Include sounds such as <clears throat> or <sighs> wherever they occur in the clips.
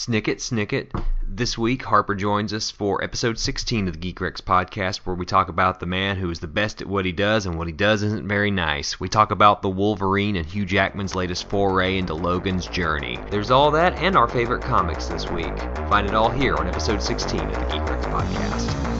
Snicket, snicket. This week, Harper joins us for episode 16 of the GeekRex podcast, where we talk about the man who is the best at what he does, and what he does isn't very nice. We talk about the Wolverine and Hugh Jackman's latest foray into Logan's journey. There's all that and our favorite comics this week. Find it all here on episode 16 of the GeekRex podcast.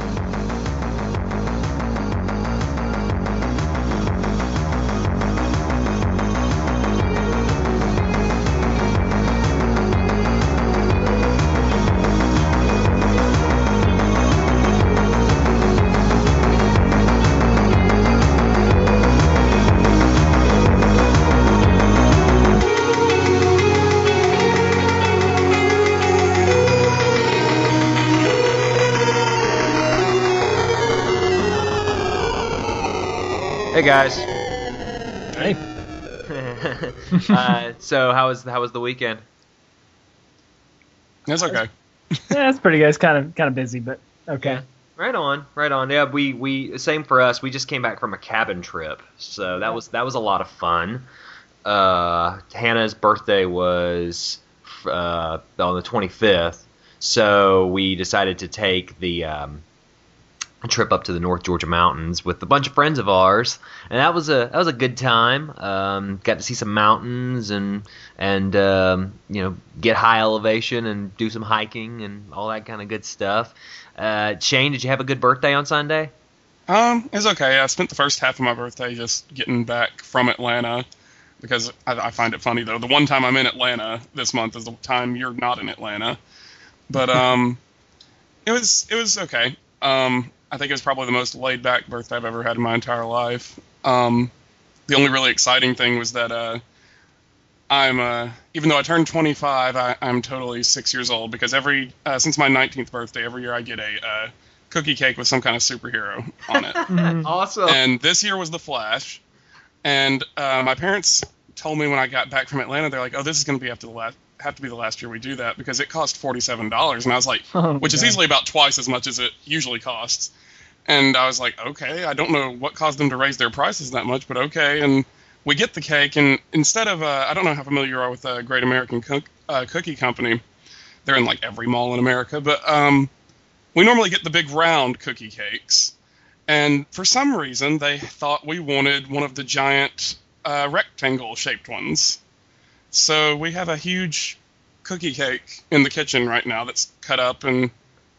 Guys. Hey. <laughs> uh, so how was how was the weekend? That's okay. <laughs> yeah, that's pretty good. It's kind of kind of busy, but okay. Yeah. Right on, right on. Yeah, we we same for us. We just came back from a cabin trip, so that was that was a lot of fun. Uh, Hannah's birthday was uh, on the 25th, so we decided to take the um, a trip up to the North Georgia mountains with a bunch of friends of ours, and that was a that was a good time. Um, got to see some mountains and and um, you know get high elevation and do some hiking and all that kind of good stuff. Uh, Shane, did you have a good birthday on Sunday? Um, it's okay. I spent the first half of my birthday just getting back from Atlanta because I, I find it funny though. The one time I'm in Atlanta this month is the time you're not in Atlanta, but um, <laughs> it was it was okay. Um, I think it was probably the most laid back birthday I've ever had in my entire life. Um, the only really exciting thing was that uh, I'm, uh, even though I turned 25, I, am totally six years old because every uh, since my 19th birthday, every year I get a uh, cookie cake with some kind of superhero on it. <laughs> awesome. And this year was the Flash. And uh, my parents told me when I got back from Atlanta, they're like, "Oh, this is going to be after the last." Have to be the last year we do that because it cost forty seven dollars, and I was like, <laughs> Oh, which is easily about twice as much as it usually costs. And I was like, okay, I don't know what caused them to raise their prices that much, but okay. And we get the cake, and instead of, uh, I don't know how familiar you are with uh, Great American uh, Cookie Company. They're in like every mall in America, but um, we normally get the big round cookie cakes. And for some reason, they thought we wanted one of the giant uh, rectangle shaped ones. So we have a huge cookie cake in the kitchen right now that's cut up, and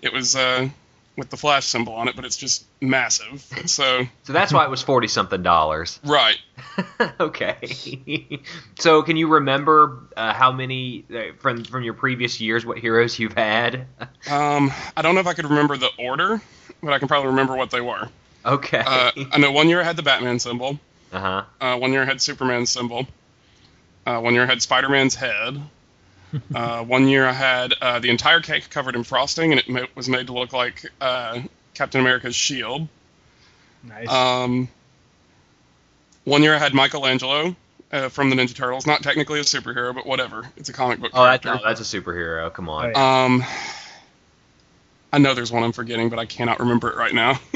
it was uh, with the flash symbol on it, but it's just massive. So, <laughs> so that's why it was forty something dollars. right. <laughs> okay. so can you remember uh, how many uh, from from your previous years? What heroes you've had? <laughs> Um, I don't know if I could remember the order, but I can probably remember what they were. Okay. Uh, I know one year I had the Batman symbol. Uh huh. Uh, one year I had Superman's symbol. Uh, one year I had Spider-Man's head. Uh, one year I had uh, the entire cake covered in frosting, and it ma- was made to look like uh, Captain America's shield. Nice. Um, one year I had Michelangelo uh, from the Ninja Turtles. Not technically a superhero, but whatever. It's a comic book Oh, that, no, that's a superhero. Come on. Oh, yeah. Um, I know there's one I'm forgetting, but I cannot remember it right now. <laughs>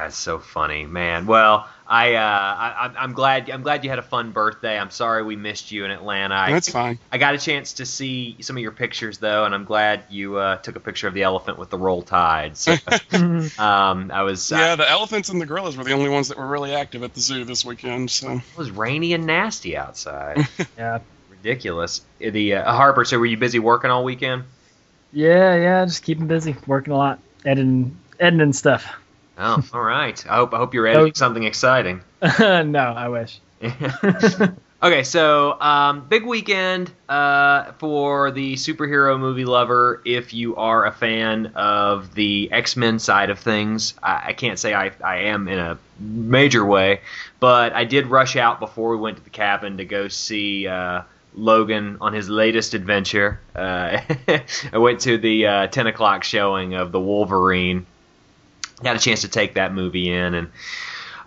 That's so funny, man. Well, I, uh, I I'm- I'm glad I'm glad you had a fun birthday. I'm sorry we missed you in Atlanta. I, That's fine. I got a chance to see some of your pictures though, and I'm glad you uh, took a picture of the elephant with the roll tide. So, <laughs> um, I was Yeah, the elephants and the gorillas were the only ones that were really active at the zoo this weekend. So it was rainy and nasty outside. <laughs> yeah. Ridiculous. The uh, Harper. So were you busy working all weekend? Yeah, yeah. Just keeping busy, working a lot, editing, editing stuff. Oh, <laughs> all right. I hope I hope you're editing Oh. something exciting. <laughs> no, I wish. <laughs> okay, so um, big weekend uh, for the superhero movie lover. If you are a fan of the X Men side of things, I, I can't say I, I am in a major way, but I did rush out before we went to the cabin to go see. Uh, Logan on his latest adventure. Uh, I went to the uh, 10 o'clock showing of the Wolverine. Got a chance to take that movie in, and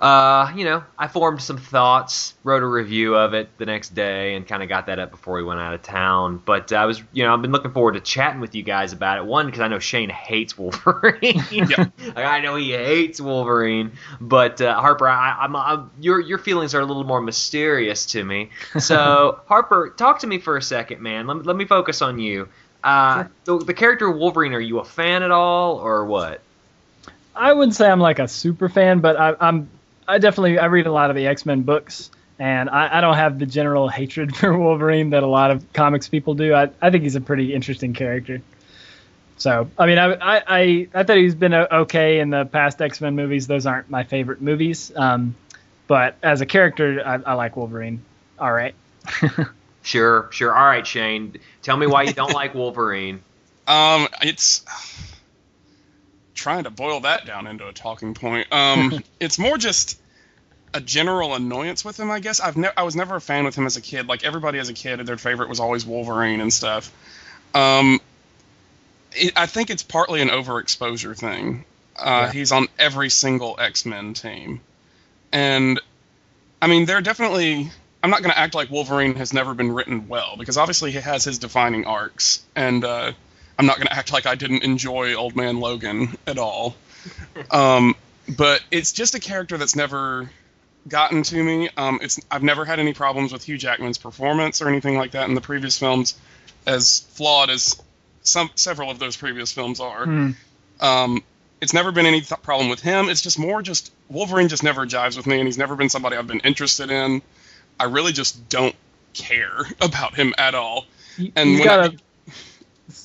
uh, you know, I formed some thoughts, wrote a review of it the next day, and kind of got that up before we went out of town. But uh, I was, you know, I've been looking forward to chatting with you guys about it. One, because I know Shane hates Wolverine. <laughs> <laughs> Like, I know he hates Wolverine, but uh, Harper, I, I'm, I'm, your your feelings are a little more mysterious to me. So <laughs> Harper, talk to me for a second, man. Let me, let me focus on you. Uh, the, the character Wolverine, are you a fan at all, or what? I wouldn't say I'm like a super fan, but I, I'm I definitely I read a lot of the X Men books, and I, I don't have the general hatred <laughs> for Wolverine that a lot of comics people do. I, I think he's a pretty interesting character. So I mean, I I I, I thought he's been okay in the past X Men movies. Those aren't my favorite movies, um, but as a character, I, I like Wolverine. All right. <laughs> Sure, sure. All right, Shane. Tell me why you don't like <laughs> Wolverine. Um, it's trying to boil that down into a talking point. Um, <laughs> it's more just a general annoyance with him, I guess. I've ne- I was never a fan with him as a kid. Like everybody as a kid, their favorite was always Wolverine and stuff. Um, it, I think it's partly an overexposure thing. Uh, Yeah. He's on every single X Men team, and I mean, there are definitely. I'm not going to act like Wolverine has never been written well because obviously he has his defining arcs, and uh, I'm not going to act like I didn't enjoy Old Man Logan at all. Um, but it's just a character that's never gotten to me. Um, it's I've never had any problems with Hugh Jackman's performance or anything like that in the previous films, as flawed as some several of those previous films are. Hmm. Um, it's never been any th- problem with him. It's just more just Wolverine just never jives with me, and he's never been somebody I've been interested in. I really just don't care <laughs> about him at all. And he's when got I- a.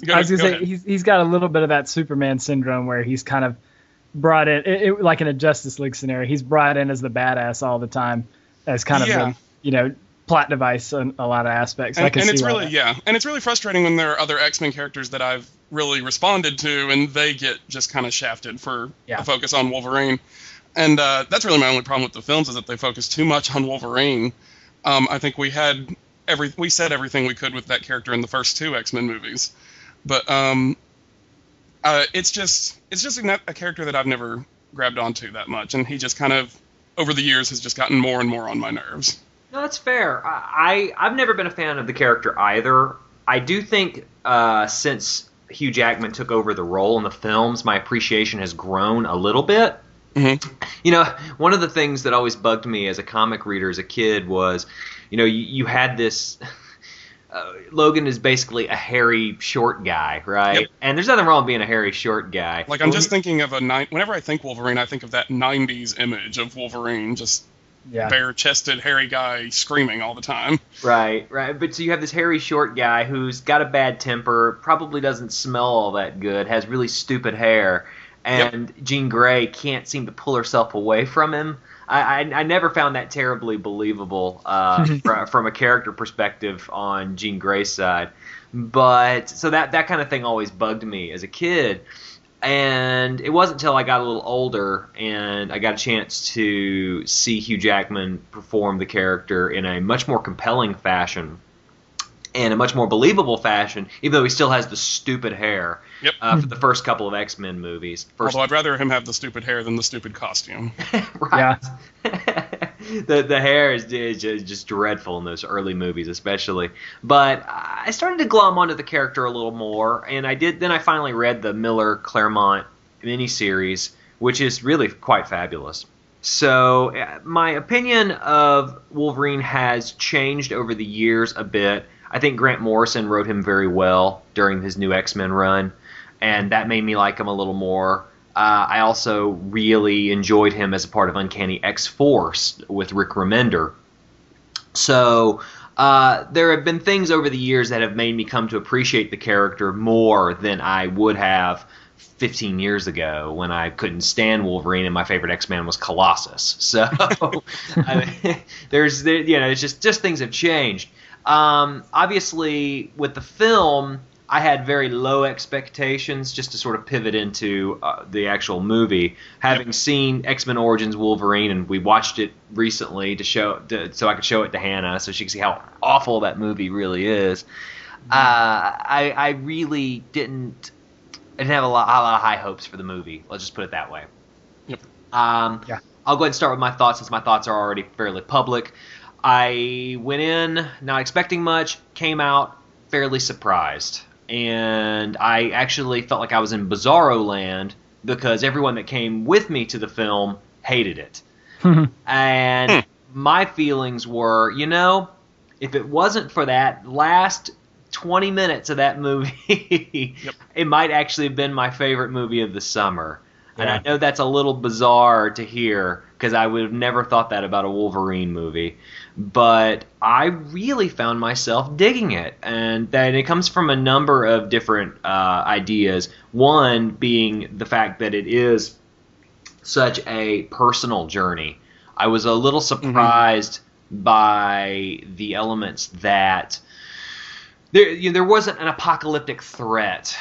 <laughs> Go I was gonna go say ahead. he's he's got a little bit of that Superman syndrome where he's kind of brought in, it, it, like in a Justice League scenario, he's brought in as the badass all the time, as kind of Yeah. the you know plot device in a lot of aspects. I and, and it's really that- yeah and it's really frustrating when there are other x-men characters that i've really responded to and they get just kind of shafted for Yeah. a focus on wolverine and uh, that's really my only problem with the films is that they focus too much on wolverine um, i think we had every we said everything we could with that character in the first two x-men movies but um, uh, it's just it's just a, a character that i've never grabbed onto that much and he just kind of over the years has just gotten more and more on my nerves No, that's fair. I, I I've never been a fan of the character either. I do think uh, since Hugh Jackman took over the role in the films, my appreciation has grown a little bit. Mhm. You know, one of the things that always bugged me as a comic reader as a kid was, you know, you, you had this. Uh, Logan is basically a hairy, short guy, right? Yep. And there's nothing wrong with being a hairy, short guy. Like I'm just thinking of a ni- whenever I think Wolverine, I think of that '90s image of Wolverine, just yeah. bare-chested, hairy guy screaming all the time. Right, right. But so you have this hairy, short guy who's got a bad temper, probably doesn't smell all that good, has really stupid hair, and Jean Grey can't seem to pull herself away from him. I, I, I never found that terribly believable uh, <laughs> fr- from a character perspective on Jean Grey's side. But so that that kind of thing always bugged me as a kid. And it wasn't until I got a little older and I got a chance to see Hugh Jackman perform the character in a much more compelling fashion and a much more believable fashion, even though he still has the stupid hair Yep. uh, for the first couple of X Men movies. First, Although I'd rather him have the stupid hair than the stupid costume. <laughs> right. <laughs> the the hair is, is just, just dreadful in those early movies, especially. But I started to glom onto the character a little more, and I did. Then I finally read the Miller Claremont miniseries, which is really quite fabulous. So uh, my opinion of Wolverine has changed over the years a bit. I think Grant Morrison wrote him very well during his new X Men run, and that made me like him a little more. Uh, I also really enjoyed him as a part of Uncanny X Force with Rick Remender. So uh, there have been things over the years that have made me come to appreciate the character more than I would have 15 years ago when I couldn't stand Wolverine and my favorite X-Man was Colossus. So <laughs> I mean, <laughs> there's there, you know it's just just things have changed. Um, obviously, with the film, I had very low expectations just to sort of pivot into uh, the actual movie. Having seen X Men Origins Wolverine, and we watched it recently to show, to, so I could show it to Hannah, so she could see how awful that movie really is. Uh, I, I really didn't, I didn't have a lot, a lot of high hopes for the movie. Let's just put it that way. Yep. Um, Yeah. I'll go ahead and start with my thoughts since my thoughts are already fairly public. I went in not expecting much, came out fairly surprised. And I actually felt like I was in Bizarro land because everyone that came with me to the film hated it. <laughs> and hmm. my feelings were, you know, if it wasn't for that last 20 minutes of that movie, <laughs> Yep. it might actually have been my favorite movie of the summer. And I know that's a little bizarre to hear because I would have never thought that about a Wolverine movie. But I really found myself digging it. And that it comes from a number of different uh, ideas. One being the fact that it is such a personal journey. I was a little surprised by the elements that there you know, there wasn't an apocalyptic threat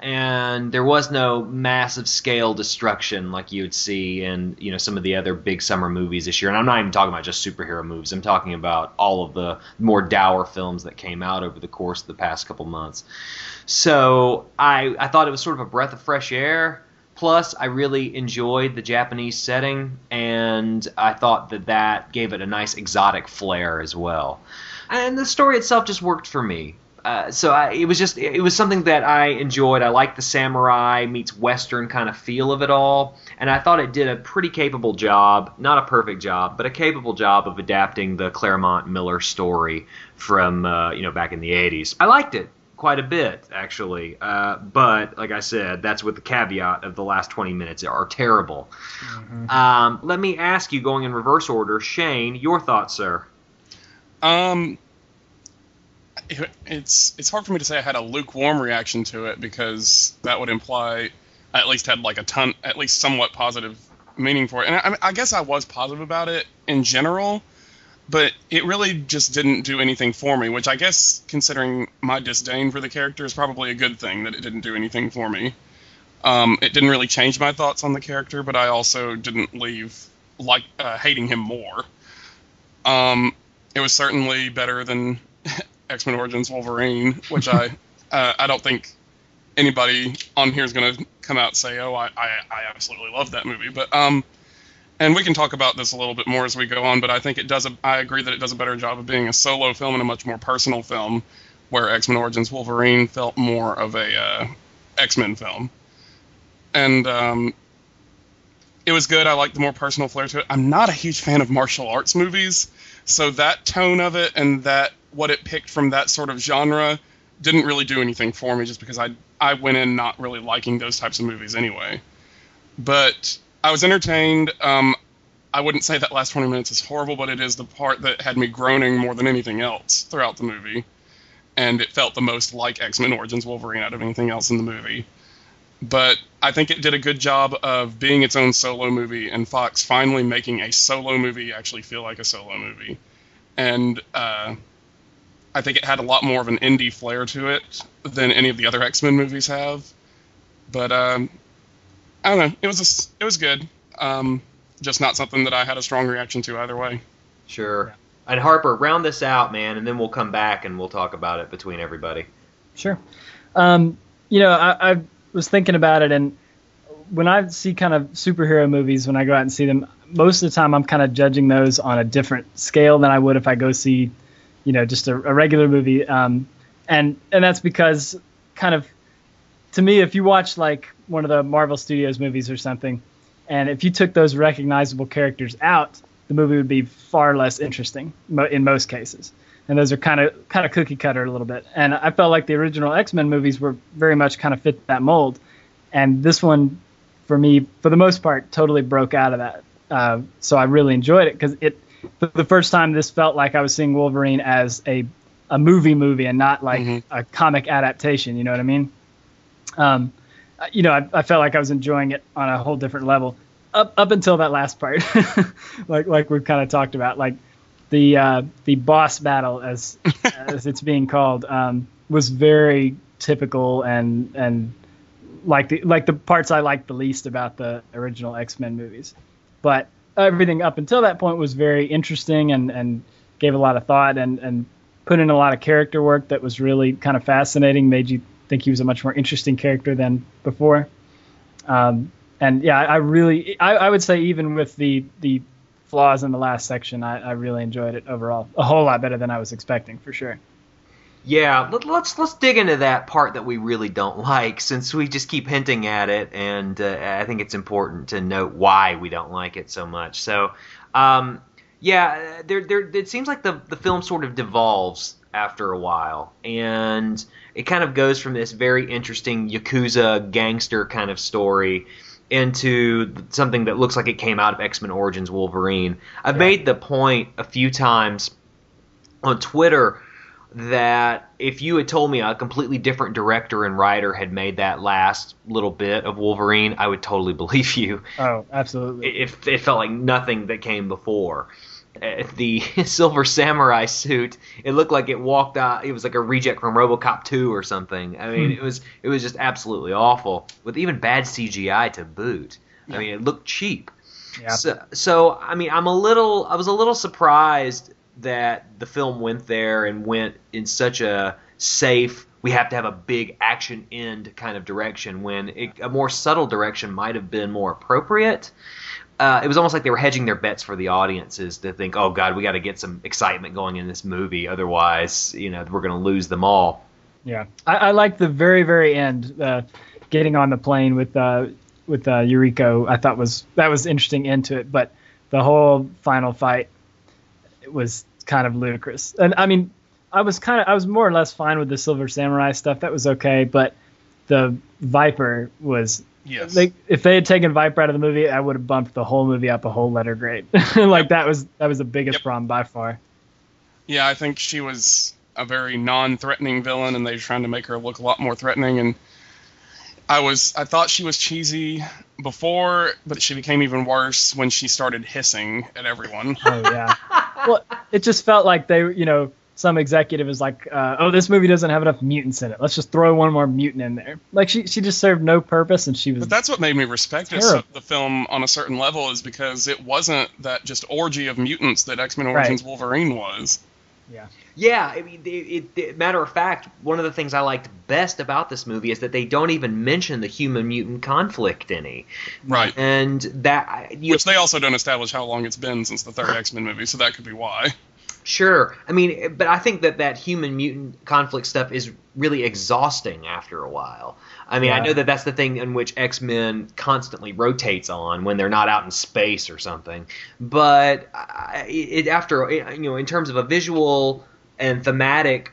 and there was no massive scale destruction like you would see in you know some of the other big summer movies this year and I'm not even talking about just superhero movies I'm talking about all of the more dour films that came out over the course of the past couple months so I I thought it was sort of a breath of fresh air Plus, I really enjoyed the Japanese setting, and I thought that that gave it a nice exotic flair as well. And the story itself just worked for me. Uh, so I, it was just it was something that I enjoyed. I liked the samurai meets western kind of feel of it all, and I thought it did a pretty capable job, not a perfect job, but a capable job of adapting the Claremont Miller story from uh, you know back in the '80s. I liked it quite a bit actually, uh, but like I said, that's with the caveat of the last 20 minutes are terrible. Um, let me ask you, going in reverse order, Shane, your thoughts, sir. Um, it- it's it's hard for me to say I had a lukewarm reaction to it because that would imply I at least had like a ton, at least somewhat positive meaning for it. And I, I guess I was positive about it in general, but it really just didn't do anything for me. Which I guess, considering my disdain for the character, is probably a good thing that it didn't do anything for me. Um, it didn't really change my thoughts on the character, but I also didn't leave like uh, hating him more. Um, it was certainly better than X Men Origins Wolverine, which I <laughs> uh, I don't think anybody on here is going to come out and say, "Oh, I, I, I absolutely love that movie." But um, and we can talk about this a little bit more as we go on. But I think it does. A, I agree that it does a better job of being a solo film and a much more personal film, where X Men Origins Wolverine felt more of a uh, X Men film. And um, it was good. I liked the more personal flair to it. I'm not a huge fan of martial arts movies, so that tone of it and that what it picked from that sort of genre didn't really do anything for me just because I I went in not really liking those types of movies anyway. But I was entertained. Um, I wouldn't say that last 20 minutes is horrible, but it is the part that had me groaning more than anything else throughout the movie. And it felt the most like X Men Origins Wolverine out of anything else in the movie. But I think it did a good job of being its own solo movie, and Fox finally making a solo movie actually feel like a solo movie. And uh, I think it had a lot more of an indie flair to it than any of the other X Men movies have. But um, I don't know. It was a, it was good. Um, just not something that I had a strong reaction to either way. Sure. And Harper, round this out, man, and then we'll come back and we'll talk about it between everybody. Sure. Um, you know, I, I was thinking about it, and when I see kind of superhero movies, when I go out and see them, most of the time I'm kind of judging those on a different scale than I would if I go see, you know, just a, a regular movie. Um, and and that's because kind of to me, if you watch like one of the Marvel Studios movies or something, and if you took those recognizable characters out, the movie would be far less interesting in most cases. And those are kind of kind of cookie cutter a little bit. And I felt like the original X Men movies were very much kind of fit that mold. And this one, for me, for the most part, totally broke out of that. Uh, so I really enjoyed it because it, for the first time, this felt like I was seeing Wolverine as a a movie movie and not like Mhm. a comic adaptation. You know what I mean? Um, you know, I, I felt like I was enjoying it on a whole different level up up until that last part, <laughs> like like we've kind of talked about, like the uh, the boss battle as <laughs> as it's being called um, was very typical and and like the like the parts I liked the least about the original X Men movies, but everything up until that point was very interesting and and gave a lot of thought and and put in a lot of character work that was really kind of fascinating, made you think he was a much more interesting character than before. Um, and yeah, I, I really, I, I would say even with the the flaws in the last section, I, I really enjoyed it overall. A whole lot better than I was expecting, for sure. Yeah, let, let's let's dig into that part that we really don't <laughs> like, since we just keep hinting at it, and uh, I think it's important to note why we don't like it so much. So, um, yeah, there, there, it seems like the the film sort of devolves after a while, and it kind of goes from this very interesting yakuza gangster kind of story into something that looks like it came out of X Men Origins Wolverine. I've made the point a few times on Twitter that if you had told me a completely different director and writer had made that last little bit of Wolverine, I would totally <laughs> believe you. Oh, absolutely. It, it, felt like nothing that came before. Uh, the <laughs> Silver Samurai suit, it looked like it walked out. It was like a reject from RoboCop 2 or something. I mean, Hmm. it was it was just absolutely awful with even bad CGI to boot. I mean, it looked cheap. Yeah. So, so I mean, I'm a little, I was a little surprised that the film went there and went in such a safe. We have to have a big action end kind of direction when it, a more subtle direction might have been more appropriate. Uh, it was almost like they were hedging their bets for the audiences to think, oh God, we got to get some excitement going in this movie, otherwise, you know, we're going to lose them all. Yeah, I, I like the very very end, uh, getting on the plane with uh, with uh, Yukio. I thought was that was interesting into it, but the whole final fight was kind of ludicrous. And I mean, I was kind of I was more or less fine with the Silver Samurai stuff. That was okay, but the Viper was. Yes. They, if they had taken Viper out of the movie, I would have bumped the whole movie up a whole letter grade. <laughs> like that was that was the biggest Yep. problem by far. Yeah, I think she was a very non-threatening villain, and they were trying to make her look a lot more threatening. And I was, I thought she was cheesy before, but she became even worse when she started hissing at everyone. Oh yeah. <laughs> well, it just felt like they, you know, some executive is like, uh, "Oh, this movie doesn't have enough mutants in it. Let's just throw one more mutant in there." Like she, she just served no purpose, and she was. But that's what made me respect it, the film on a certain level, is because it wasn't that just orgy of mutants that X Men Origins Right. Wolverine was. yeah. Yeah, I mean, it, it, it- matter of fact, one of the things I liked best about this movie is that they don't even mention the human mutant conflict any, Right. and that you, Which they also don't establish how long it's been since the third X Men movie, so that could be why. Sure. I mean, but I think that that human mutant conflict stuff is really exhausting after a while. I mean, I know that that's the thing in which X Men constantly rotates on when they're not out in space or something. But I, it after you know, in terms of a visual and thematic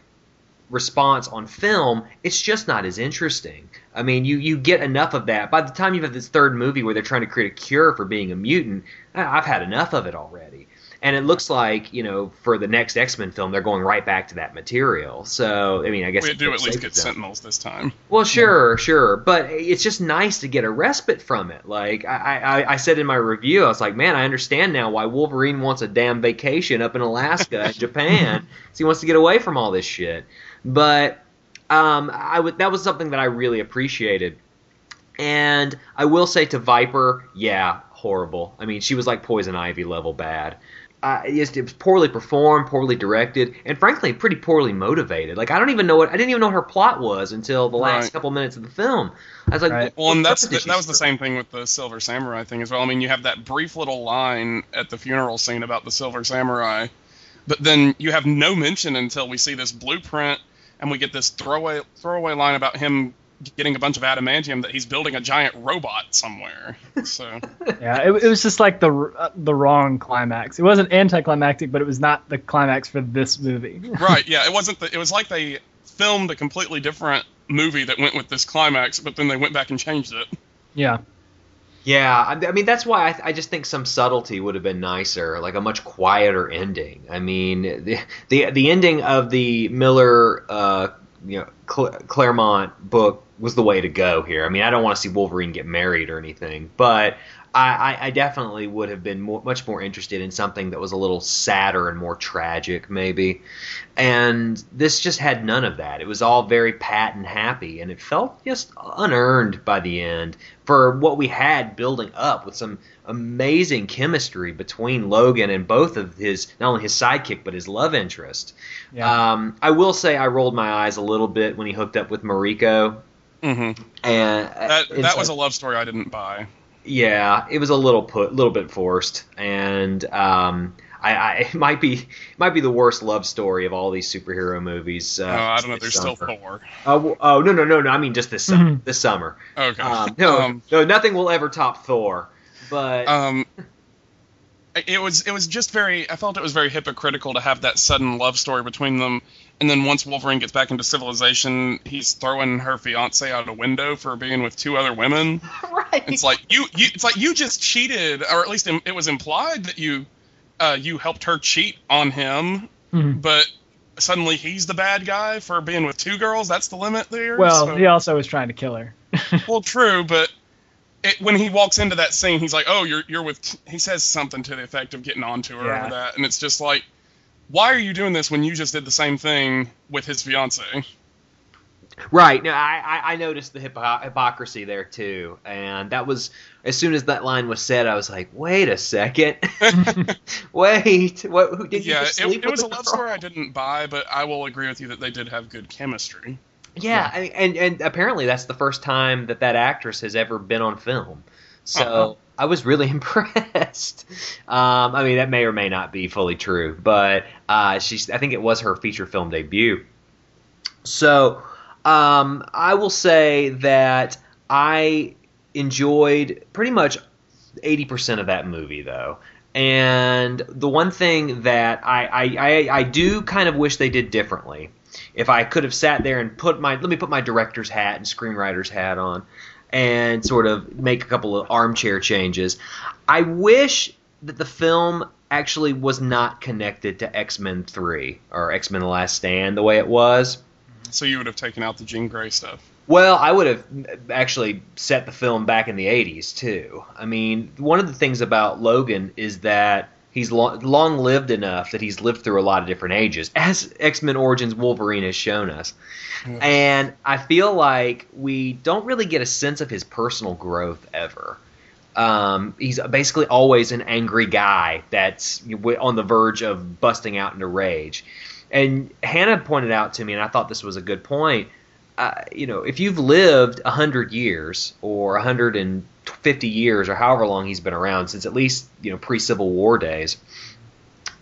response on film, it's just not as interesting. I mean, you you get enough of that. By the time you have this third movie where they're trying to create a cure for being a mutant, I've had enough of it already. And it looks like you know for the next X Men film they're going right back to that material. So I mean, I guess We do at least get them. Sentinels this time. Well, sure, sure, but it's just nice to get a respite from it. Like I, I, I said in my review, I was like, man, I understand now why Wolverine wants a damn vacation up in Alaska and <laughs> Japan. 'cause he wants to get away from all this shit. But um, I would that was something that I really appreciated. And I will say to Viper, yeah, horrible. I mean, she was like Poison Ivy level bad. Uh, it was- poorly performed, poorly directed, and frankly, pretty poorly motivated. Like I don't even know what I didn't even know what her plot was until the last Right. couple minutes of the film. I was like, Right. Well, and that's purpose did she that was the same thing with the Silver Samurai thing as well. I mean, you have that brief little line at the funeral scene about the Silver Samurai, but then you have no mention until we see this blueprint and we get this throwaway throwaway line about him getting a bunch of adamantium that he's building a giant robot somewhere. So <laughs> Yeah, it, it was just like the uh, the wrong climax. It wasn't anticlimactic, but it was not the climax for this movie. <laughs> right, yeah, it wasn't. The, it was like they filmed a completely different movie that went with this climax, but then they went back and changed it. yeah, Yeah, I, I mean that's why I, I just think some subtlety would have been nicer, like a much quieter ending. I mean, the the, the ending of the Miller, uh, you know, Cl- Claremont book was the way to go here. I mean, I don't want to see Wolverine get married or anything, but I, I, I definitely would have been more, much more interested in something that was a little sadder and more tragic, maybe. And this just had none of that. It was all very pat and happy, and it felt just unearned by the end for what we had building up with some amazing chemistry between Logan and both of his, not only his sidekick, but his love interest. yeah. Um, I will say I rolled my eyes a little bit when he hooked up with Mariko. Hmm And That it's that was a love story I didn't buy. yeah, it was a little put, a little bit forced, and um, I, I it might be might be the worst love story of all these superhero movies. Uh, Oh, I don't know. this There's still summer. Thor. Oh, w- oh no no no no! I mean just this summer. This summer. Okay. Um, no, Um, no, nothing will ever top Thor. But um <laughs> it was it was just very I felt it was very hypocritical to have that sudden love story between them and then once Wolverine gets back into civilization, he's throwing her fiance out a window for being with two other women. <laughs> right. It's like you, you it's like you just cheated, or at least it was implied that you uh, you helped her cheat on him, Mhm. but suddenly he's the bad guy for being with two girls. That's the limit there. Well, So- he also was trying to kill her. <laughs> well, true, but it, when he walks into that scene, he's like, "Oh, you're you're with." He says something to the effect of getting onto her Yeah. over that, and it's just like, why are you doing this when you just did the same thing with his fiance? Right. No, I, I, noticed the hypo- hypocrisy there too, and that was as soon as that line was said, I was like, "Wait a second, <laughs> <laughs> wait, what? Who did you yeah, just it, sleep it was a love story I didn't buy, but I will agree with you that they did have good chemistry. Yeah, I and and apparently that's the first time that that actress has ever been on film. So Uh-huh. I was really <laughs> impressed. Um, I mean, that may or may not be fully true, but uh, she's. I think it was her feature film debut. So um, I will say that I enjoyed pretty much eighty percent of that movie, though. And the one thing that I, I, I, I do kind of wish they did differently, if I could have sat there and put my let me put my director's hat and screenwriter's hat on, and sort of make a couple of armchair changes. I wish that the film actually was not connected to X Men Three or X Men: The Last Stand the way it was. So you would have taken out the Jean Grey stuff. Well, I would have actually set the film back in the 80s, too. I mean, one of the things about Logan is that he's lo- long lived enough that he's lived through a lot of different ages, as X Men Origins Wolverine has shown us. And I feel like we don't really get a sense of his personal growth ever. Um, he's basically always an angry guy that's on the verge of busting out into rage. And Hannah pointed out to me, and I thought this was a good point. Uh, you know, if you've lived hundred years or hundred and fifty years or however long he's been around since at least you know pre Civil War days,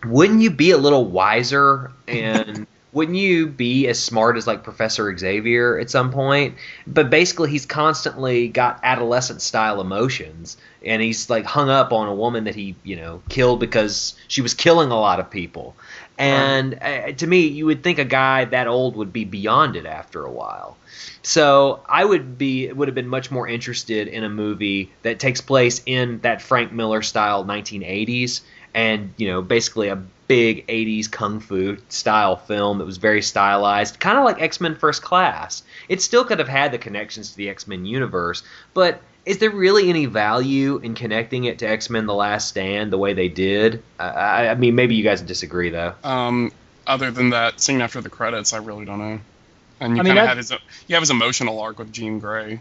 wouldn't you be a little wiser and <laughs> wouldn't you be as smart as like Professor Xavier at some point? But basically, he's constantly got adolescent style emotions, and he's like hung up on a woman that he you know killed because she was killing a lot of people. And uh, to me, you would think a guy that old would be beyond it after a while. So I would be would have been much more interested in a movie that takes place in that Frank Miller style 1980s, and you know basically a big 80s kung fu style film that was very stylized, kind of like X Men First Class. It still could have had the connections to the X Men universe, but is there really any value in connecting it to X Men: The Last Stand the way they did? I, I, I mean, maybe you guys disagree though. Um, other than that scene after the credits, I really don't know. And you I mean, kind of I- had his you have his emotional arc with Jean Grey.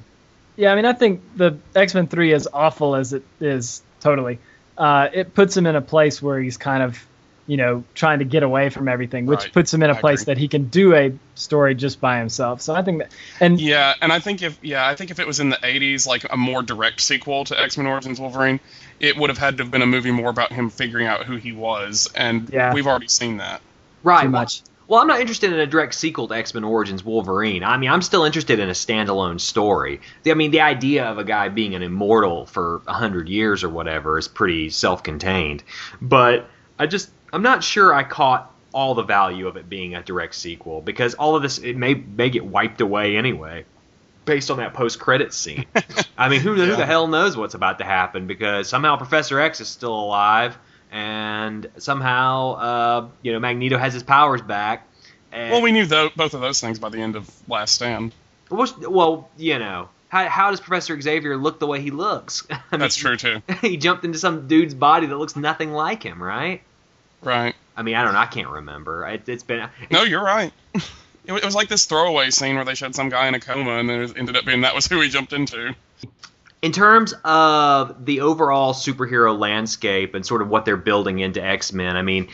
Yeah, I mean, I think the X Men Three, as awful as it is, totally, uh, it puts him in a place where he's kind of, you know, trying to get away from everything, which Right. puts him in a I place agree. that he can do a story just by himself. So I think that, and Yeah, and I think if yeah, I think if it was in the '80s, like a more direct sequel to X Men Origins Wolverine, it would have had to have been a movie more about him figuring out who he was, and Yeah. we've already seen that. Right. too well- much. Well, I'm not interested in a direct sequel to X Men Origins Wolverine. I mean, I'm still interested in a standalone story. The- I mean, the idea of a guy being an immortal for a hundred years or whatever is pretty self-contained. But I just, I'm not sure I caught all the value of it being a direct sequel because all of this it may may get wiped away anyway, based on that post-credit scene. <laughs> I mean, who, who the hell knows what's about to happen because somehow Professor X is still alive. And somehow, uh, you know, Magneto has his powers back. And, Well, we knew both of those things by the end of Last Stand. Well, well, you know, how, how does Professor Xavier look the way he looks? <laughs> I mean, That's true too. <laughs> he jumped into some dude's body that looks nothing like him, right? Right? I mean, I don't know. I can't remember. It, it's been. No, you're right. <laughs> It, it was like this throwaway scene where they showed some guy in a coma, and then it ended up being that was who he jumped into. In terms of the overall superhero landscape and sort of what they're building into X Men, I mean,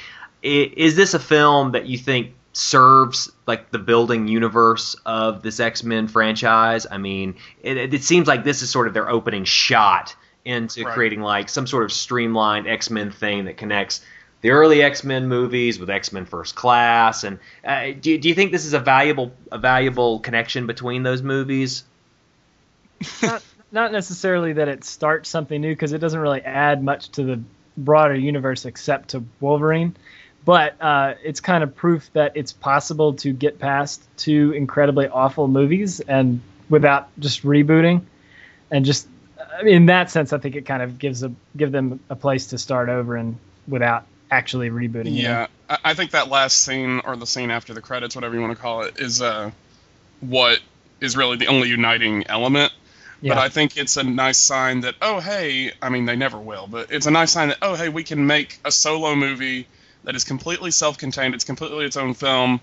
is this a film that you think serves like the building universe of this X Men franchise? I mean, it, it seems like this is sort of their opening shot into Right. creating like some sort of streamlined X Men thing that connects the early X Men movies with X Men First Class. And uh, do, you- do you think this is a valuable a valuable connection between those movies? not, not necessarily that it starts something new because it doesn't really add much to the broader universe except to Wolverine. but uh, it's kind of proof that it's possible to get past two incredibly awful movies and without just rebooting, and just in that sense, I think it kind of gives a give them a place to start over and without actually rebooting. Yeah, I, I think that last scene or the scene after the credits, whatever you want to call it, is uh, what is really the only uniting element. Yeah. But I think it's a nice sign that oh hey, I mean they never will, but it's a nice sign that oh hey we can make a solo movie that is completely self-contained. It's completely its own film,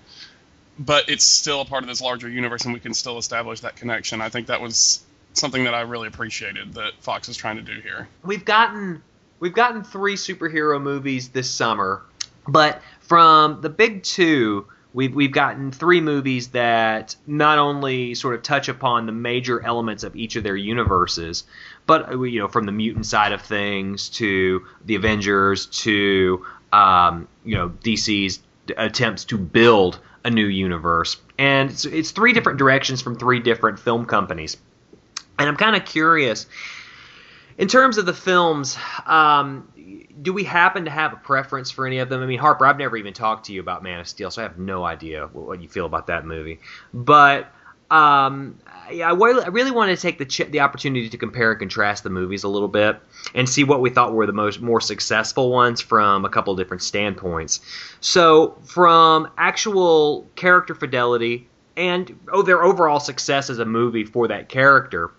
but it's still a part of this larger universe, and we can still establish that connection. I think that was something that I really appreciated that Fox is trying to do here. We've gotten we've gotten three superhero movies this summer, but from the big two, we've we've gotten three movies that not only sort of touch upon the major elements of each of their universes, but you know from the mutant side of things to the Avengers to um, you know DC's attempts to build a new universe, and it's, it's three different directions from three different film companies, and I'm kind of curious in terms of the films, um, do we happen to have a preference for any of them? I mean, Harper, I've never even talked to you about Man of Steel, so I have no idea what, you feel about that movie. But um, yeah, I really, I really wanted to take the ch- the opportunity to compare and contrast the movies a little bit and see what we thought were the most more successful ones from a couple different standpoints. So, from actual character fidelity and oh, their overall success as a movie for that character,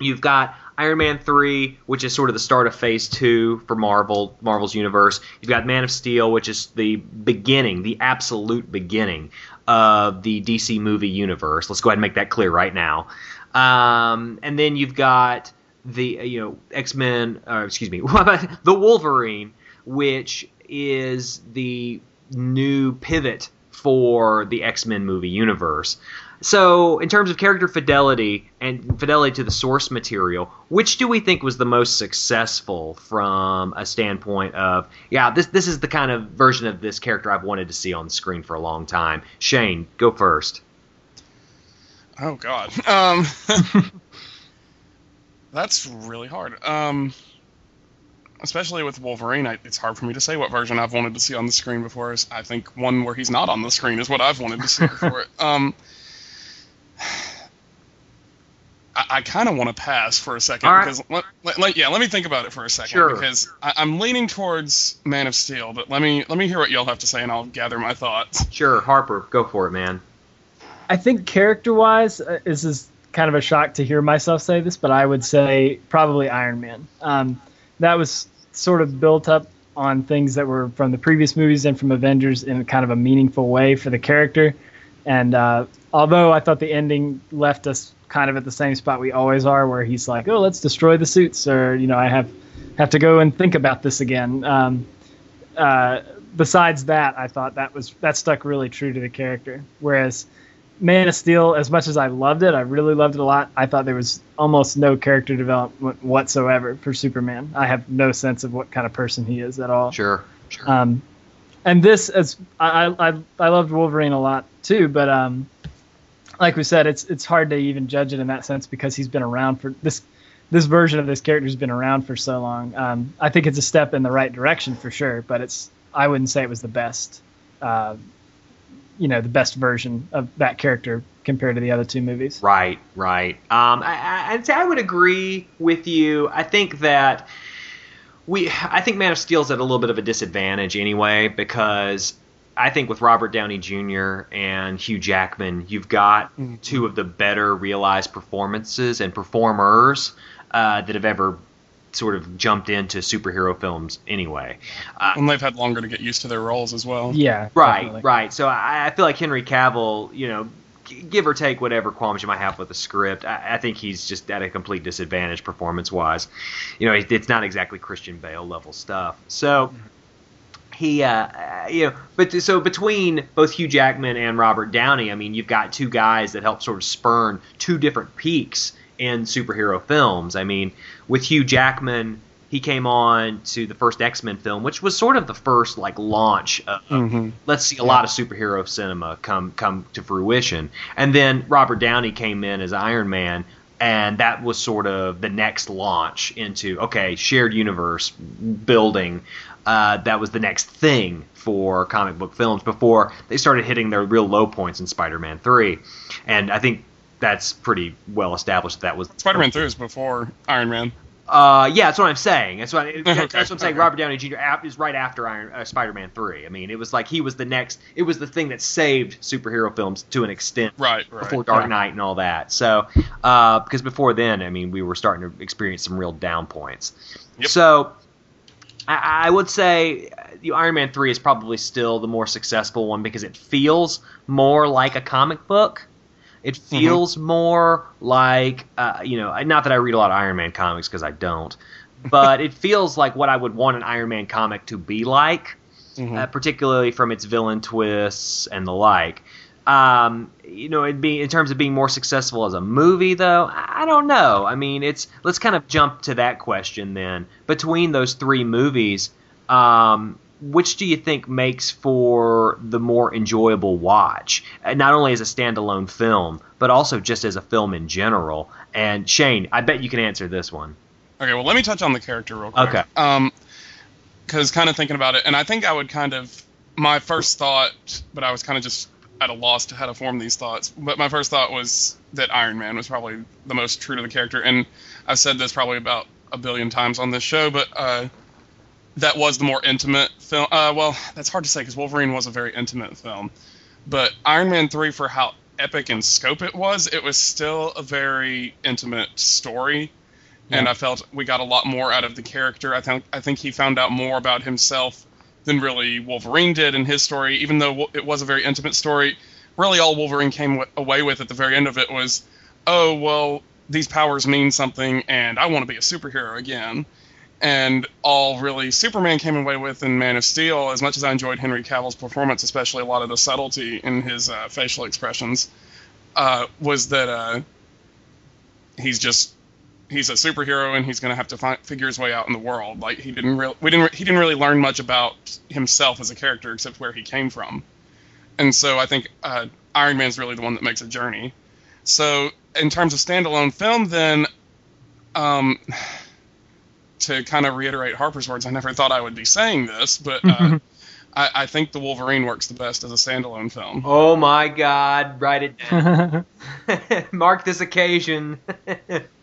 you've got Iron Man 3, which is sort of the start of phase 2 for Marvel, Marvel's universe. You've got Man of Steel, which is the beginning, the absolute beginning of the DC movie universe. Let's go ahead and make that clear right now. Um, and then you've got the you know X-Men, uh, excuse me, <laughs> the Wolverine, which is the new pivot for the X-Men movie universe. So, in terms of character fidelity and fidelity to the source material, which do we think was the most successful from a standpoint of, yeah, this this is the kind of version of this character I've wanted to see on the screen for a long time? Shane, go first. Oh God, um, <laughs> that's really hard. Um, especially with Wolverine, I, it's hard for me to say what version I've wanted to see on the screen before. I think one where he's not on the screen is what I've wanted to see before. <laughs> Um, I, I kind of want to pass for a second All right. because let, let, let- yeah, let me think about it for a second Sure. because I, I'm leaning towards Man of Steel, but let me let me hear what y'all have to say and I'll gather my thoughts. Sure, Harper, go for it, man. I think character wise, uh, this is kind of a shock to hear myself say this, but I would say probably Iron Man. Um, that was sort of built up on things that were from the previous movies and from Avengers in kind of a meaningful way for the character. And uh, although I thought the ending left us kind of at the same spot we always are, where he's like, "Oh, let's destroy the suits," or you know, I have have to go and think about this again. Um, uh, besides that, I thought that was that stuck really true to the character. Whereas Man of Steel, as much as I loved it, I really loved it a lot. I thought there was almost no character development whatsoever for Superman. I have no sense of what kind of person he is at all. Sure, sure. Um, and this, as I, I, I loved Wolverine a lot too, but um, like we said, it's it's hard to even judge it in that sense because he's been around for this this version of this character's been around for so long. Um, I think it's a step in the right direction for sure, but it's I wouldn't say it was the best, uh, you know, the best version of that character compared to the other two movies. Right, right. Um, I, I'd say I would agree with you. I think that we, I think Man of Steel's at a little bit of a disadvantage anyway because I think with Robert Downey Jr. and Hugh Jackman, you've got two of the better realized performances and performers uh, that have ever sort of jumped into superhero films anyway. Uh, And they've had longer to get used to their roles as well. Yeah, Right, definitely. right. So I, I feel like Henry Cavill, you know, g- give or take whatever qualms you might have with the script, I, I think he's just at a complete disadvantage performance wise. You know, it, it's not exactly Christian Bale level stuff. So he, uh, uh, you know, but so between both Hugh Jackman and Robert Downey, I mean, you've got two guys that help sort of spurn two different peaks in superhero films. I mean, with Hugh Jackman. He came on to the first X Men film, which was sort of the first like launch of, Mhm. let's see a lot of superhero cinema come come to fruition. And then Robert Downey came in as Iron Man, and that was sort of the next launch into okay, shared universe building. Uh, that was the next thing for comic book films before they started hitting their real low points in Spider-Man Three, and I think that's pretty well established. That that was Spider-Man Three was before Iron Man. Uh, yeah, that's what I'm saying. That's what, I, <laughs> that's Okay, what I'm saying. okay. Robert Downey Jr. is right after Iron uh, Spider-Man Three. I mean, it was like he was the next. It was the thing that saved superhero films to an extent Right, right. before Dark Yeah. Knight and all that. So, uh, because before then, I mean, we were starting to experience some real down points. Yep. So, I, I would say uh, the Iron Man three is probably still the more successful one because it feels more like a comic book. It Mm-hmm. feels more like, uh, you know, not that I read a lot of Iron Man comics because I don't, <laughs> but it feels like what I would want an Iron Man comic to be like Mhm. uh, particularly from its villain twists and the like. Um, you know, it be in terms of being more successful as a movie, though. I don't know. I mean, it's let's kind of jump to that question then. Between those three movies, um, which do you think makes for the more enjoyable watch? Uh, Not only as a standalone film, but also just as a film in general. And Shane, I bet you can answer this one. Okay, well, let me touch on the character real quick. Okay. Um, because kind of thinking about it, and I think I would kind of my first thought, but I was kind of just at a loss to how to form these thoughts. But my first thought was that Iron Man was probably the most true to the character, and I've said this probably about a billion times on this show, but uh, that was the more intimate film. Uh, well, that's hard to say because Wolverine was a very intimate film, but Iron Man three for how epic in scope it was, it was still a very intimate story and I felt we got a lot more out of the character. I think I think he found out more about himself than really Wolverine did in his story. Even though it was a very intimate story, really all Wolverine came away with at the very end of it was, "Oh well, these powers mean something, and I want to be a superhero again." And all really Superman came away with in Man of Steel, as much as I enjoyed Henry Cavill's performance, especially a lot of the subtlety in his uh, facial expressions, uh, was that uh, he's just he's a superhero and he's going to have to find, figure his way out in the world. Like he didn't really, we didn't, he didn't really learn much about himself as a character except where he came from. And so I think uh, Iron Man's really the one that makes a journey. So in terms of standalone film, then, um, <sighs> to kind of reiterate Harper's words, I never thought I would be saying this, but uh, <laughs> I, I think the Wolverine works the best as a standalone film. Oh my God! Write it down. <laughs> <laughs> Mark this occasion. <laughs>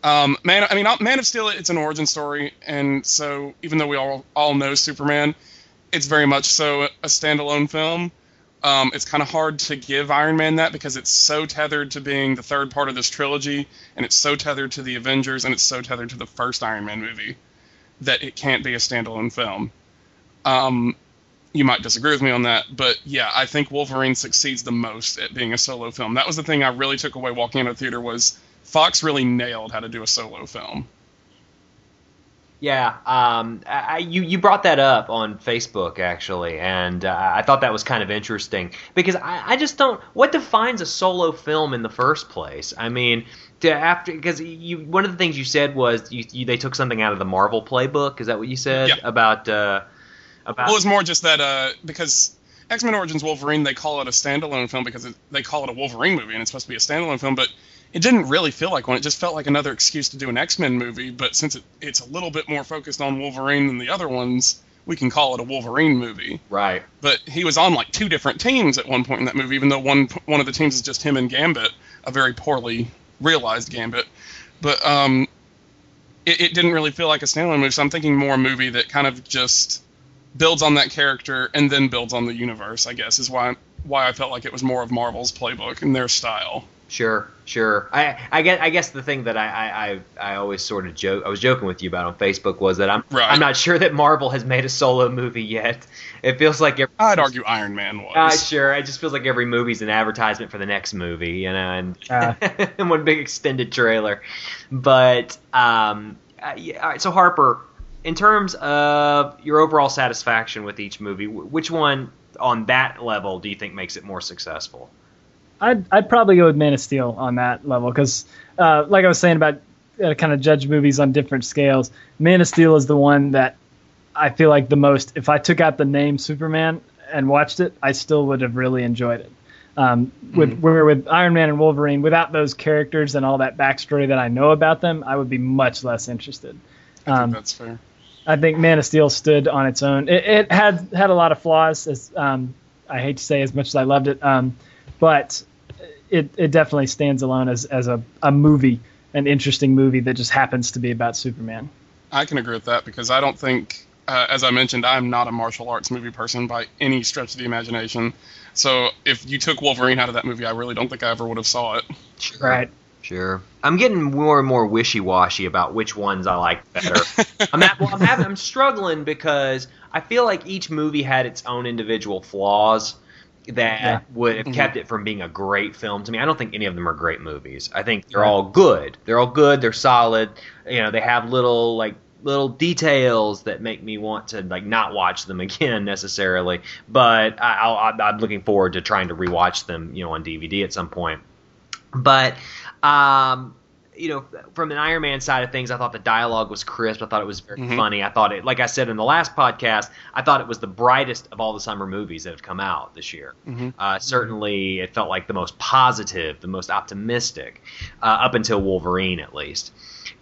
Um, Man, I mean, Man of Steel, it's an origin story, and so even though we all all know Superman, it's very much so a standalone film. Um, it's kind of hard to give Iron Man that because it's so tethered to being the third part of this trilogy, and it's so tethered to the Avengers, and it's so tethered to the first Iron Man movie that it can't be a standalone film. Um, you might disagree with me on that, but yeah, I think Wolverine succeeds the most at being a solo film. That was the thing I really took away walking into the theater was Fox really nailed how to do a solo film. Yeah, um, I, you you brought that up on Facebook actually, and uh, I thought that was kind of interesting because I, I just don't. What defines a solo film in the first place? I mean, to after because you one of the things you said was you, you they took something out of the Marvel playbook. Is that what you said Yeah. about uh, about? Well, it's more just that uh, because X Men Origins Wolverine, they call it a standalone film because it, they call it a Wolverine movie and it's supposed to be a standalone film, but it didn't really feel like one. It just felt like another excuse to do an X Men movie. But since it, it's a little bit more focused on Wolverine than the other ones, we can call it a Wolverine movie. right. But he was on like two different teams at one point in that movie, even though one one of the teams is just him and Gambit, a very poorly realized Gambit. But um, it, it didn't really feel like a standalone movie. So I'm thinking more a movie that kind of just builds on that character and then builds on the universe. I guess is why why I felt like it was more of Marvel's playbook and their style. Sure, sure. I, I guess I guess the thing that I, I, I, I always sort of joke I was joking with you about on Facebook was that I'm Right. I'm not sure that Marvel has made a solo movie yet. It feels like every, I'd argue Iron Man was. uh, sure. It just feels like every movie's an advertisement for the next movie, you know, and, Ah. <laughs> and one big extended trailer. But um, uh, yeah, all right. So Harper, in terms of your overall satisfaction with each movie, which one on that level do you think makes it more successful? I'd I'd probably go with Man of Steel on that level because, uh, like I was saying about uh, kind of judge movies on different scales. Man of Steel is the one that I feel like the most. If I took out the name Superman and watched it, I still would have really enjoyed it. Um, with where with Iron Man and Wolverine, without those characters and all that backstory that I know about them, I would be much less interested. I think Um, that's fair. I think Man of Steel stood on its own. It, it had had a lot of flaws, as um, I hate to say, as much as I loved it, um, but it it definitely stands alone as as a, a movie, an interesting movie that just happens to be about Superman. I can agree with that because I don't think, uh, as I mentioned, I'm not a martial arts movie person by any stretch of the imagination. So if you took Wolverine out of that movie, I really don't think I ever would have saw it. Right. Sure. I'm getting more and more wishy-washy about which ones I like better. <laughs> I'm, at, well, I'm, having, I'm struggling because I feel like each movie had its own individual flaws that Yeah. would have Mhm. kept it from being a great film to me. I don't think any of them are great movies. I think they're all good. They're all good. They're solid. You know, they have little like little details that make me want to like not watch them <laughs> again necessarily. But I, I'll, I'm looking forward to trying to rewatch them, you know, on DVD at some point. But um, you know, from an Iron Man side of things, I thought the dialogue was crisp. I thought it was very Mhm. funny. I thought it, like I said in the last podcast, I thought it was the brightest of all the summer movies that have come out this year. Mhm. Uh, certainly, it felt like the most positive, the most optimistic, uh, up until Wolverine, at least.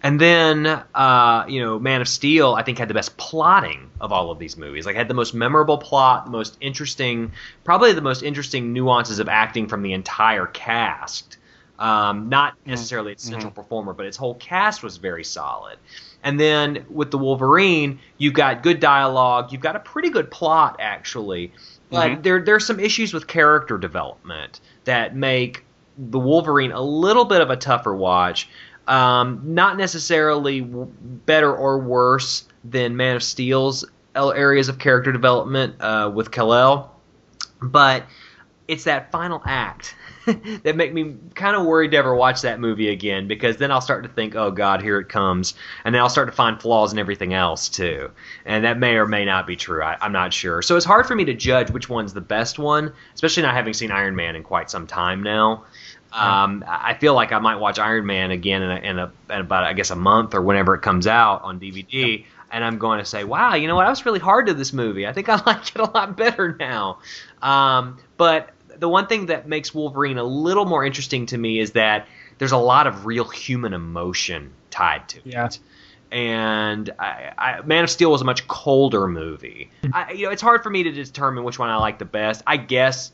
And then, uh, you know, Man of Steel, I think had the best plotting of all of these movies. Like, had the most memorable plot, the most interesting, probably the most interesting nuances of acting from the entire cast. Um, not necessarily its central performer, but its whole cast was very solid. And then with the Wolverine, you've got good dialogue, you've got a pretty good plot actually, but Mhm. there there's some issues with character development that make the Wolverine a little bit of a tougher watch. Um, not necessarily w- better or worse than Man of Steel's areas of character development uh, with Kal-El, but it's that final act <laughs> that make me kind of worried to ever watch that movie again because then I'll start to think, oh God, here it comes, and then I'll start to find flaws in everything else too, and that may or may not be true. I, I'm not sure. So it's hard for me to judge which one's the best one, especially not having seen Iron Man in quite some time now. Um, I feel like I might watch Iron Man again in, a, in, a, in about I guess a month or whenever it comes out on DVD, and I'm going to say, wow, you know what? I was really hard to this movie. I think I <laughs> like it a lot better now. Um, but the one thing that makes Wolverine a little more interesting to me is that there's a lot of real human emotion tied to Yeah. it. And I, I, Man of Steel was a much colder movie. Mm-hmm. I, you know, it's hard for me to determine which one I like the best. I guess,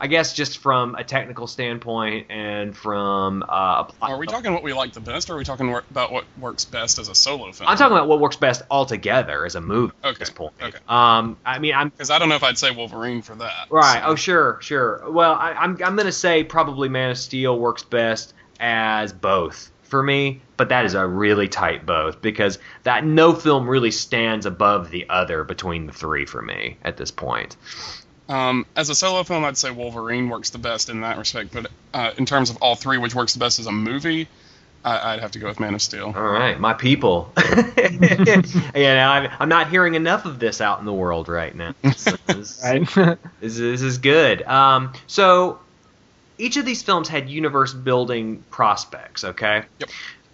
I guess, just from a technical standpoint and from uh, a plot. Are we talking what we like the best, or are we talking about what works best as a solo film? I'm talking about what works best altogether as a movie at this point. okay. Um, I mean, I'm Because I don't know if I'd say Wolverine for that. Right. so- Oh, sure, sure. Well, I, I'm I'm gonna say probably Man of Steel works best as both for me, but that is a really tight both because that no film really stands above the other between the three for me at this point. Um, as a solo film, I'd say Wolverine works the best in that respect. But uh, in terms of all three, which works the best as a movie, I, I'd have to go with Man of Steel. All right, my people. <laughs> yeah, now I'm, I'm not hearing enough of this out in the world right now. So <laughs> this- Right. <laughs> This, this is good. Um, so each of these films had universe building prospects, okay? Yep.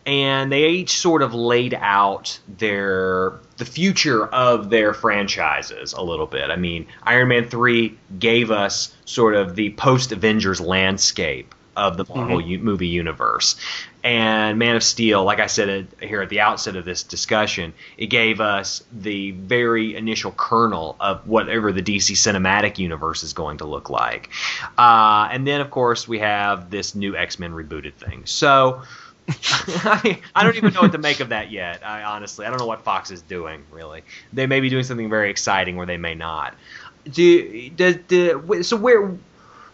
And they each sort of laid out their the future of their franchises a little bit. I mean, Iron Man 3 gave us sort of the post Avengers landscape of the Marvel u- movie universe. And Man of Steel, like I said at, here at the outset of this discussion, it gave us the very initial kernel of whatever the DC cinematic universe is going to look like. Uh, and then, of course, we have this new X Men rebooted thing. So. I, <laughs> I don't even know what to make of that yet. I honestly, I don't know what Fox is doing. Really, they may be doing something very exciting, or they may not. Do, does, do, so where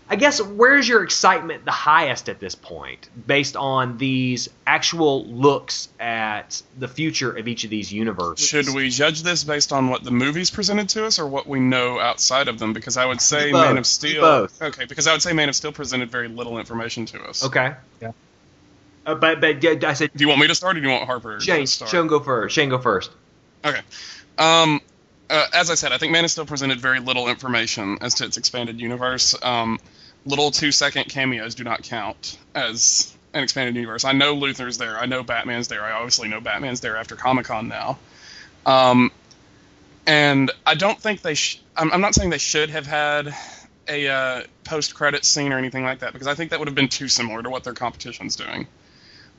I guess where's your excitement the highest at this point, based on these actual looks at the future of each of these universes? Should we judge this based on what the movies presented to us, or what we know outside of them? Because I would say Both. Man of Steel. Both. Okay, because I would say Man of Steel presented very little information to us. Okay. Yeah. Uh, but but yeah, I said Do you want me to start, or do you want Harper Shane. to start? Shane go first. Shane go first. Okay. Um, uh, as I said, I think Man of Steel presented very little information as to its expanded universe. Um, little two-second cameos do not count as an expanded universe. I know Luthor's there. I know Batman's there. I obviously know Batman's there after Comic Con now. Um, and I don't think they. Sh- I'm, I'm not saying they should have had a uh, post-credit scene or anything like that because I think that would have been too similar to what their competition's doing.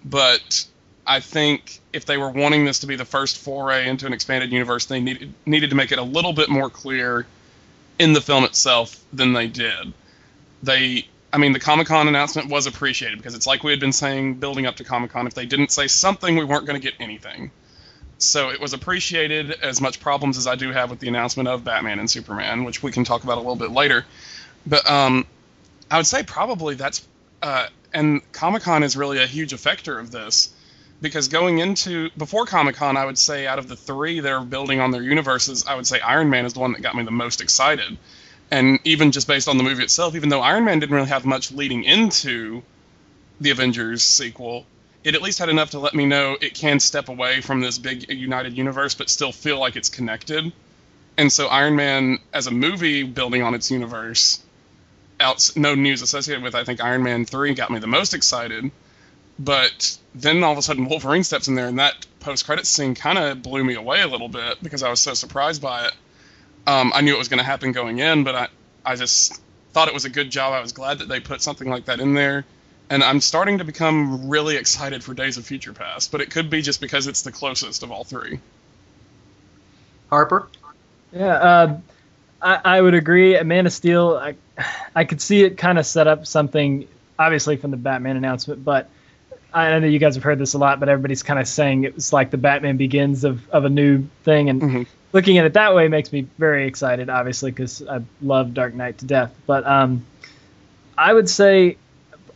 But I think if they were wanting this to be the first foray into an expanded universe, they needed needed to make it a little bit more clear in the film itself than they did. They, I mean, the Comic Con announcement was appreciated because it's like we had been saying building up to Comic Con. If they didn't say something, we weren't going to get anything. So it was appreciated. As much problems as I do have with the announcement of Batman and Superman, which we can talk about a little bit later, but um, I would say probably that's uh, and Comic Con is really a huge effector of this because going into before Comic Con, I would say out of the three that are building on their universes, I would say Iron Man is the one that got me the most excited. And even just based on the movie itself, even though Iron Man didn't really have much leading into the Avengers sequel, it at least had enough to let me know it can step away from this big united universe, but still feel like it's connected. And so Iron Man, as a movie building on its universe, out no news associated with, I think Iron Man three got me the most excited but then all of a sudden Wolverine steps in there, and that post-credit scene kind of blew me away a little bit because I was so surprised by it. Um, I knew it was going to happen going in, but I, I just thought it was a good job. I was glad that they put something like that in there, and I'm starting to become really excited for Days of Future Past. But it could be just because it's the closest of all three. Harper. Yeah, uh, I, I would agree. Man of Steel, I, I could see it kind of set up something, obviously from the Batman announcement, but I know you guys have heard this a lot, but everybody's kind of saying it was like the Batman Begins of, of a new thing, and mm-hmm. looking at it that way makes me very excited, obviously, because I love Dark Knight to death. But um, I would say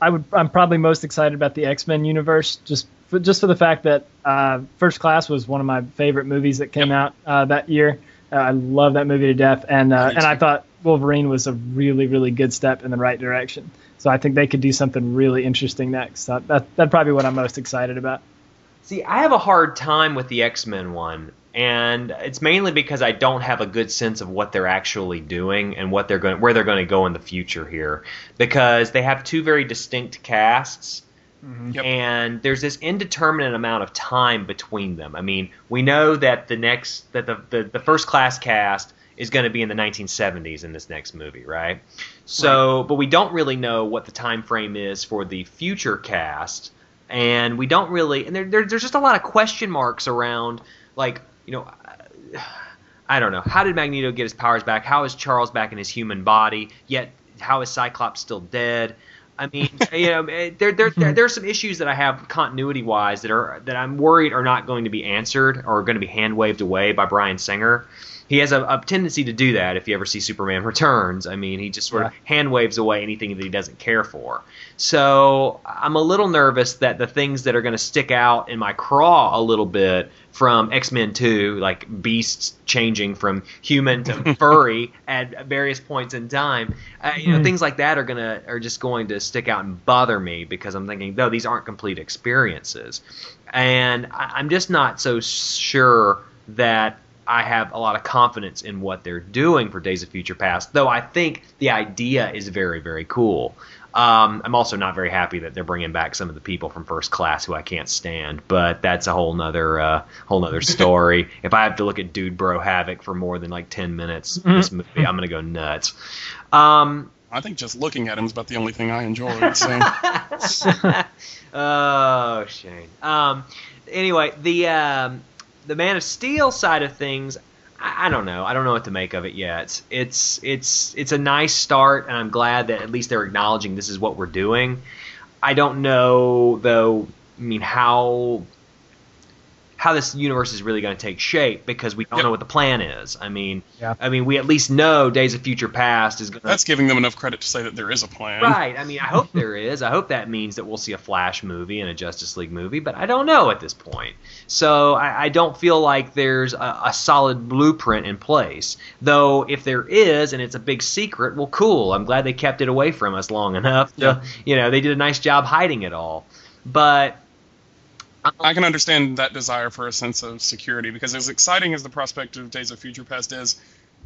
I would I'm probably most excited about the X Men universe, just for, just for the fact that uh, First Class was one of my favorite movies that came out uh, that year. Uh, I love that movie to death, and uh, and I thought Wolverine was a really really good step in the right direction. So I think they could do something really interesting next. That, that that's probably what I'm most excited about. See, I have a hard time with the X Men one, and it's mainly because I don't have a good sense of what they're actually doing and what they're going, where they're going to go in the future here, because they have two very distinct casts. Mm-hmm. Yep. And there's this indeterminate amount of time between them. I mean, we know that the next that the, the, the first class cast is going to be in the 1970s in this next movie, right? So, right. but we don't really know what the time frame is for the future cast, and we don't really, and there, there, there's just a lot of question marks around, like you know. I don't know. How did Magneto get his powers back? How is Charles back in his human body? Yet, how is Cyclops still dead? I mean, you know, eh, there, there, there, there's some issues that I have continuity wise that are that I'm worried are not going to be answered or are going to be hand waved away by Bryan Singer he has a, a, tendency to do that if you ever see Superman Returns. I mean, he just sort yeah. of hand waves away anything that he doesn't care for. So I'm a little nervous that the things that are going to stick out in my craw a little bit from X Men 2, like beasts changing from human to <laughs> furry at various points in time, uh, you know, mm-hmm. things like that are gonna are just going to stick out and bother me because I'm thinking, no, these aren't complete experiences, and I, I'm just not so sure that I have a lot of confidence in what they're doing for Days of Future Past, though I think the idea is very, very cool. Um, I'm also not very happy that they're bringing back some of the people from First Class who I can't stand, but that's a whole nother uh, whole nother <laughs> story. if I have to look at Dude Bro Havoc for more than like ten minutes, mm-hmm. this movie, I'm gonna go nuts. Um, I think just looking at him is about the only thing I enjoy. So. <laughs> oh, Shane. Um, anyway, the um, the Man of Steel side of things, I, I, don't know. I don't know what to make of it yet. It's it's it's a nice start, and I'm glad that at least they're acknowledging this is what we're doing. I don't know though. I mean, how how this universe is really going to take shape because we don't yep. know what the plan is. I mean, yeah. I mean, we at least know Days of Future Past is going. to... That's giving them enough credit to say that there is a plan, right? I mean, I hope there is. I hope that means that we'll see a Flash movie and a Justice League movie, but I don't know at this point. So I, I don't feel like there's a, a, solid blueprint in place. Though if there is, and it's a big secret, well, cool. I'm glad they kept it away from us long enough. To, yeah. You know, they did a nice job hiding it all. But I can understand that desire for a sense of security because as exciting as the prospect of Days of Future Past is,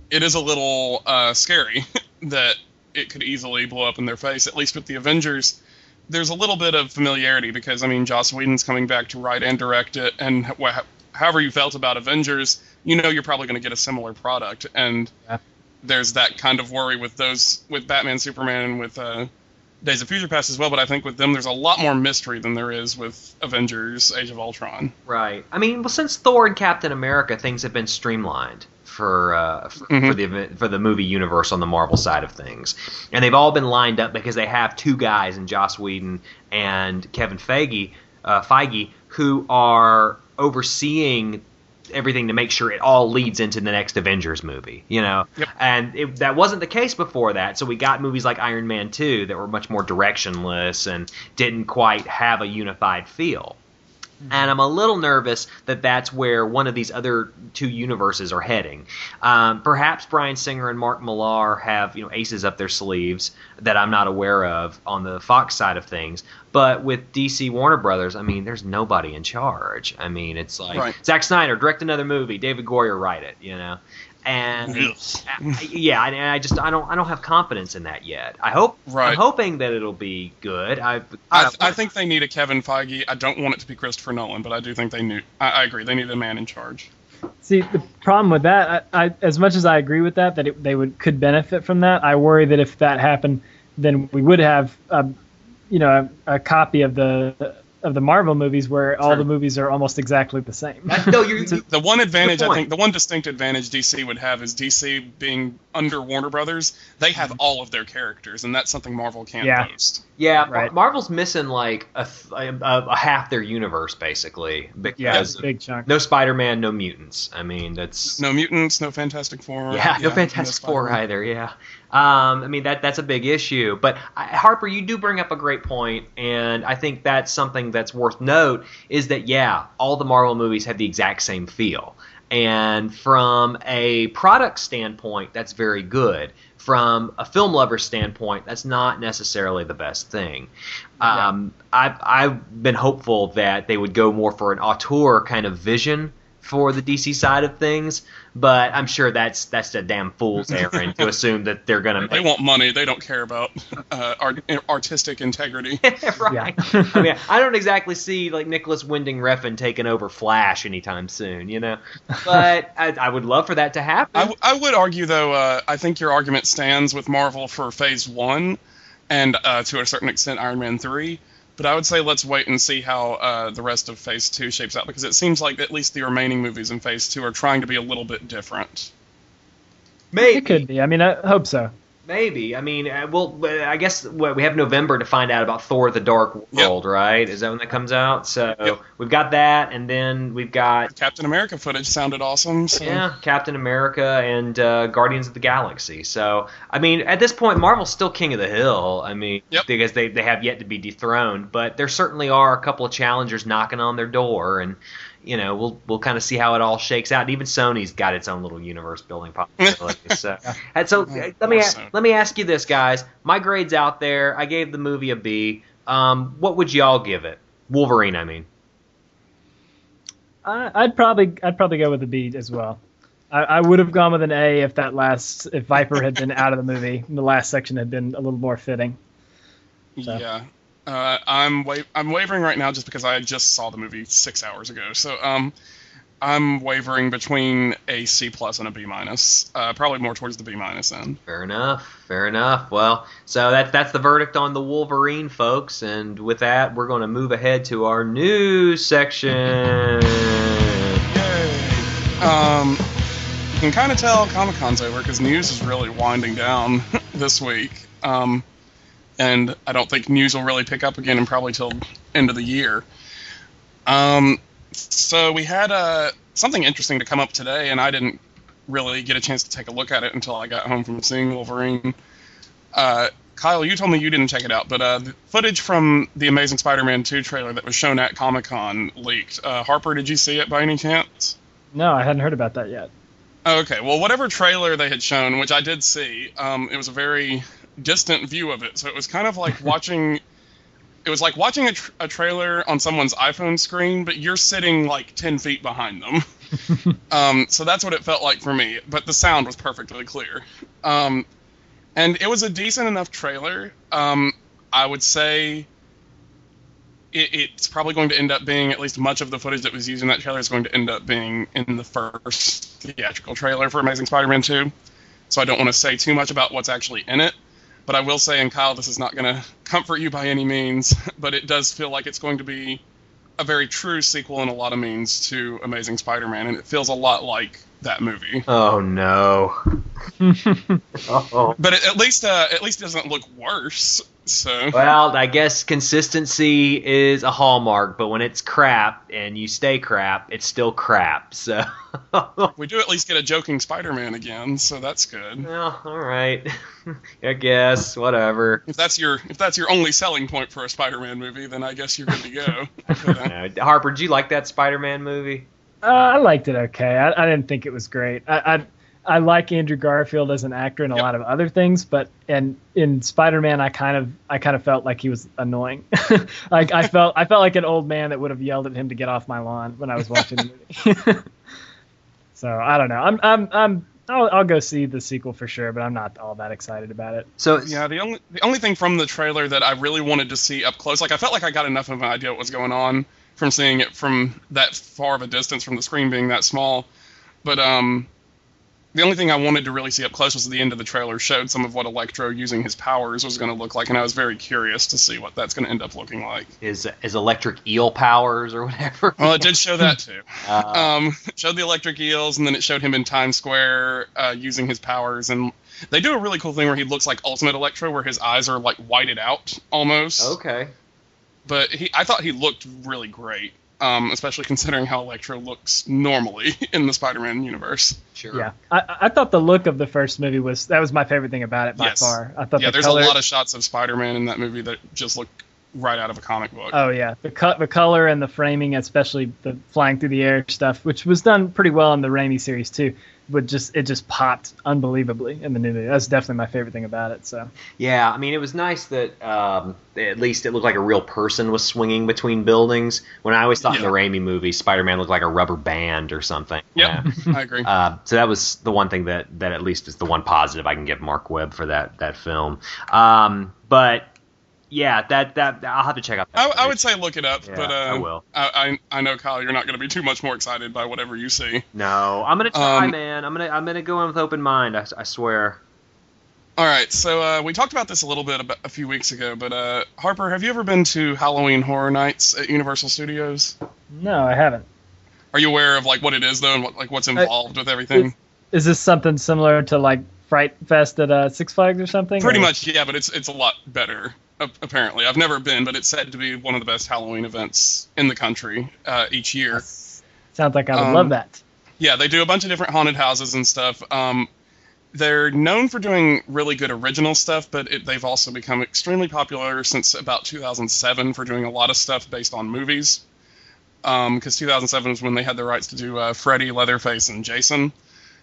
it is a little uh, scary <laughs> that it could easily blow up in their face. At least with the Avengers, there's a little bit of familiarity because I mean Joss Whedon's coming back to write and direct it, and wh- however you felt about Avengers, you know you're probably going to get a similar product, and yeah. there's that kind of worry with those with Batman, Superman, and with uh, Days of Future Past as well, but I think with them there's a lot more mystery than there is with Avengers: Age of Ultron. Right. I mean, well, since Thor and Captain America, things have been streamlined for uh, for, Mhm. for the event- for the movie universe on the Marvel side of things, and they've all been lined up because they have two guys in Joss Whedon and Kevin Feige, uh, Feige, who are overseeing everything to make sure it all leads into the next Avengers movie, you know. Yep. And it, that wasn't the case before that, so we got movies like Iron Man 2 that were much more directionless and didn't quite have a unified feel. And I'm a little nervous that that's where one of these other two universes are heading. Um, perhaps Bryan Singer and Mark Millar have you know aces up their sleeves that I'm not aware of on the Fox side of things. But with DC Warner Brothers, I mean, there's nobody in charge. I mean, it's like Right. Zack Snyder direct another movie, David Goyer write it, you know. And Yes. I- yeah, and I just I don't I don't have confidence in that yet. I hope right. I'm hoping that it'll be good. I I, I think they need a Kevin Feige. I don't want it to be Christopher Nolan, but I do think they need. I, I agree. They need a man in charge. See, the problem with that, I, I as much as I agree with that, that it, they would could benefit from that, I worry that if that happened, then we would have, a, you know, a, a copy of the of the Marvel movies where all Sure. the movies are almost exactly the same. no, you're, <laughs> you The one advantage, I think, the one distinct advantage DC would have is DC being under Warner Brothers. They have mm-hmm. all of their characters, and that's something Marvel can't Yeah. boast. Yeah, Right. Marvel's missing like a, a, a half their universe basically because yeah, big chunk. no Spider-Man, no mutants. I mean, that's No mutants, no Fantastic Four. yeah, no Fantastic Four either. Yeah, um, I mean that that's a big issue. But I, Harper, you do bring up a great point, and I think that's something that's worth note is that yeah, all the Marvel movies have the exact same feel. And from a product standpoint, that's very good. From a film lover standpoint, that's not necessarily the best thing. Um, I've, I've been hopeful that they would go more for an auteur kind of vision for the DC side of things, but I'm sure that's that's a damn fool's <laughs> errand to assume that they're going to They want money. They don't care about uh, art, artistic integrity. <laughs> right. I mean, <laughs> I don't exactly see like Nicolas Winding Refn taking over Flash anytime soon, you know. But I, I would love for that to happen. I, w- I would argue, though, uh, I think your argument stands with Marvel for Phase One, and uh, to a certain extent, Iron Man Three. But I would say let's wait and see how uh, the rest of Phase Two shapes out, because it seems like at least the remaining movies in Phase Two are trying to be a little bit different. Maybe It could be. I mean, I hope so. Maybe. I mean, uh, well, uh, I guess we have November to find out about Thor: The Dark World, right? Is that when that comes out? So Yep. we've got that, and then we've got Captain America footage sounded awesome. So. yeah, Captain America and uh, Guardians of the Galaxy. So I mean, at this point, Marvel's still king of the hill. I mean, Yep. because they they have yet to be dethroned, but there certainly are a couple of challengers knocking on their door, and you know, we'll we'll kind of see how it all shakes out. And even Sony's got its own little universe building <laughs> possibilities. so, and so uh, let me Awesome. let me ask you this, guys. My grade's out there. I gave the movie a B. Um, what would y'all give it? Wolverine, I mean. I, I'd probably I'd probably go with a B as well. I, I would have gone with an A if that last if Viper had been out of the movie. and The last section had been a little more fitting. <laughs> So. Yeah. Uh, I'm wa- I'm wavering right now just because I just saw the movie six hours ago. So um, I'm wavering between a C plus and a B minus. Uh, probably more towards the B minus end. Fair enough. Fair enough. Well, so that's that's the verdict on the Wolverine, folks. And with that, we're going to move ahead to our news section. Yay! Um, you can kind of tell Comic Con's over because news is really winding down <laughs> this week. Um, and I don't think news will really pick up again and probably till end of the year. Um, so we had uh, something interesting to come up today, and I didn't really get a chance to take a look at it until I got home from seeing Wolverine. Uh, Kyle, you told me you didn't check it out, but uh, the footage from the Amazing Spider-Man 2 trailer that was shown at Comic Con leaked. Uh, Harper, did you see it by any chance? No, I hadn't heard about that yet. Okay, well, whatever trailer they had shown, which I did see, um, it was a very distant view of it. So it was kind of like watching. It was like watching a, tr- a trailer on someone's iPhone screen, but you're sitting like ten feet behind them. <laughs> um, so that's what it felt like for me. But the sound was perfectly clear, um, and it was a decent enough trailer. Um, I would say it, it's probably going to end up being at least much of the footage that was used in that trailer is going to end up being in the first theatrical trailer for Amazing Spider-Man 2. So I don't want to say too much about what's actually in it. But I will say, and Kyle, this is not going <laughs> to comfort you by any means, <laughs> but it does feel like it's going to be a very true sequel in a lot of means to Amazing Spider-Man, and it feels a lot like that movie. Oh no. <laughs> oh. But it, at least, uh, at least it doesn't look worse. So Well, I guess consistency is a hallmark, but when it's crap and you stay crap, it's still crap. So, <laughs> we do at least get a joking Spider-Man again, so that's good. well, all right. <laughs> I guess whatever. If that's your if that's your only selling point for a Spider-Man movie, then I guess you're good to go. <laughs> But, Uh, Harper, did you like that Spider-Man movie? Uh, I liked it okay. I, I didn't think it was great. I, I I like Andrew Garfield as an actor in a Yep. lot of other things, but and in Spider-Man, I kind of I kind of felt like he was annoying. <laughs> like I felt I felt like an old man that would have yelled at him to get off my lawn when I was watching the movie. <laughs> so I don't know. I'm I'm I'm I'll, I'll go see the sequel for sure, but I'm not all that excited about it. So, Yeah, the only the only thing from the trailer that I really wanted to see up close, like I felt like I got enough of an idea what was going on from seeing it from that far of a distance from the screen being that small. But um the only thing I wanted to really see up close was the end of the trailer showed some of what Electro using his powers was going to look like, and I was very curious to see what that's going to end up looking like. is is electric eel powers or whatever? Well, it did show that too. <laughs> Uh, Um, showed the electric eels, and then it showed him in Times Square uh, using his powers. And they do a really cool thing where he looks like Ultimate Electro, where his eyes are like whited out almost. okay. But he, I thought he looked really great, um, especially considering how Electro looks normally <laughs> in the Spider-Man universe. Sure. Yeah, I, I thought the look of the first movie was that was my favorite thing about it by Yes. far. I thought Yeah, the there's color, a lot of shots of Spider-Man in that movie that just look right out of a comic book. Oh yeah, the cut, the color, and the framing, especially the flying through the air stuff, which was done pretty well in the Raimi series too. But just it just popped unbelievably in the new movie. That's definitely my favorite thing about it. So Yeah, I mean, it was nice that um, at least it looked like a real person was swinging between buildings. When I always thought in the Raimi movie, Spider-Man looked like a rubber band or something. Yep, Yeah. I agree. Uh, so that was the one thing that, that at least is the one positive I can give Marc Webb for that that film. Um, but yeah, that that I'll have to check out. That I, I would say look it up, Yeah, but uh, I will. I, I I know Kyle, you're not going to be too much more excited by whatever you see. no. I'm gonna try, Um, man. I'm gonna I'm gonna go in with open mind. I, I swear. All right, so uh, we talked about this a little bit about, a few weeks ago, but uh, Harper, have you ever been to Halloween Horror Nights at Universal Studios? no, I haven't. Are you aware of like what it is though, and what, like what's involved with everything? Is this something similar to like Fright Fest at uh, Six Flags or something? Pretty or- much, yeah, but it's it's a lot better. Apparently, I've never been, but it's said to be one of the best Halloween events in the country uh, each year. Sounds like I would Um, love that. Yeah, they do a bunch of different haunted houses and stuff. Um, they're known for doing really good original stuff, but it, they've also become extremely popular since about 2007 for doing a lot of stuff based on movies. Because 2007 was when they had the rights to do uh, Freddy, Leatherface, and Jason.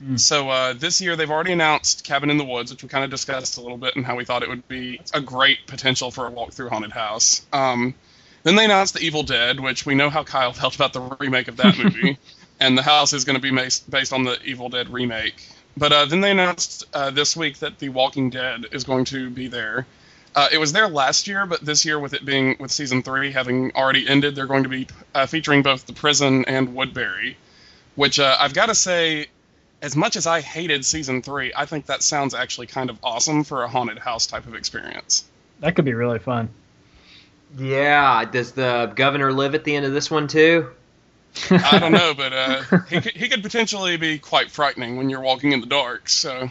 Mm. So uh, this year they've already announced Cabin in the Woods, which we kind of discussed a little bit, and how we thought it would be a great potential for a walk-through haunted house. Um, then they announced The Evil Dead, which we know how Kyle <laughs> felt about the remake of that movie, <laughs> and the house is going to be based, based on the Evil Dead remake. But uh, then they announced uh, this week that The Walking Dead is going to be there. Uh, it was there last year, but this year, with it being with season three having already ended, they're going to be uh, featuring both the prison and Woodbury. Which uh, I've got to say, as much as I hated season three, I think that sounds actually kind of awesome for a haunted house type of experience. That could be really fun. Yeah. Does the governor live at the end of this one too? I don't know, but uh, <laughs> he could, he could potentially be quite frightening when you're walking in the dark. So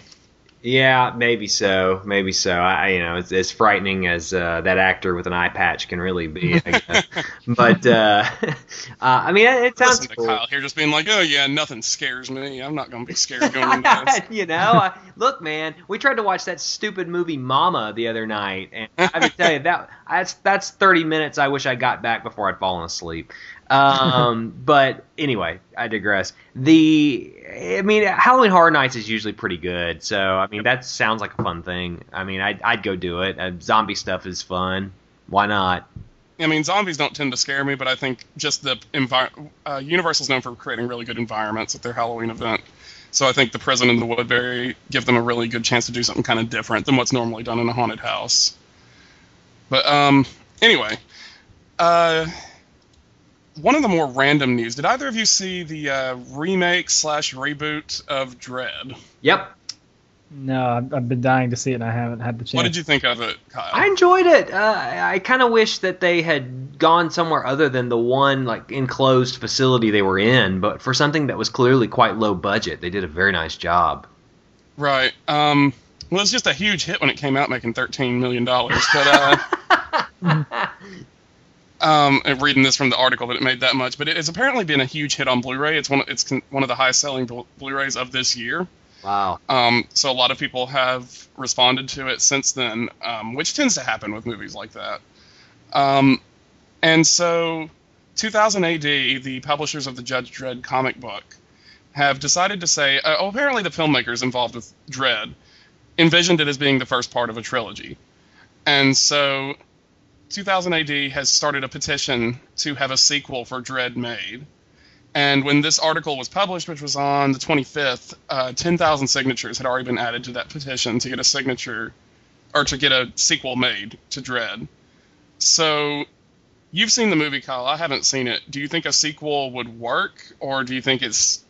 Yeah, maybe so. Maybe so. I, you know, it's as frightening as uh, that actor with an eye patch can really be. I guess. <laughs> but uh, <laughs> uh, I mean, it, it sounds listen to cool. Kyle here, just being like, "Oh yeah, nothing scares me. I'm not going to be scared going <laughs> into this." you know, I, look, man, we tried to watch that stupid movie Mama the other night, and I would tell you that that's that's thirty minutes. I wish I got back before I'd fallen asleep. Um, <laughs> but anyway, I digress. The, I mean, Halloween Horror Nights is usually pretty good, so I mean that sounds like a fun thing. I mean, I'd, I'd go do it. Uh, zombie stuff is fun. Why not? I mean, zombies don't tend to scare me, but I think just the environment. uh, Universal's known for creating really good environments at their Halloween event. So I think the prison and the Woodbury give them a really good chance to do something kind of different than what's normally done in a haunted house. But um, anyway, uh, one of the more random news. Did either of you see the uh, remake slash reboot of Dredd? Yep. No, I've, I've been dying to see it and I haven't had the chance. What did you think of it, Kyle? I enjoyed it. Uh, I, I kind of wish that they had gone somewhere other than the one like enclosed facility they were in, but for something that was clearly quite low budget, they did a very nice job. Right. Um, well, it was just a huge hit when it came out, making thirteen million dollars. But uh, <laughs> um, reading this from the article that it made that much, but it has apparently been a huge hit on Blu-ray. It's one. It's one of the highest selling Blu- Blu-rays of this year. Wow. Um, so a lot of people have responded to it since then, um, which tends to happen with movies like that. Um, and so, 2000 AD, the publishers of the Judge Dredd comic book have decided to say, uh, oh, apparently the filmmakers involved with Dredd envisioned it as being the first part of a trilogy. And so, 2000 AD has started a petition to have a sequel for Dredd made. And when this article was published, which was on the 25th, uh, 10,000 signatures had already been added to that petition to get a signature or to get a sequel made to Dredd. So you've seen the movie, Kyle. I haven't seen it. Do you think a sequel would work, or do you think it's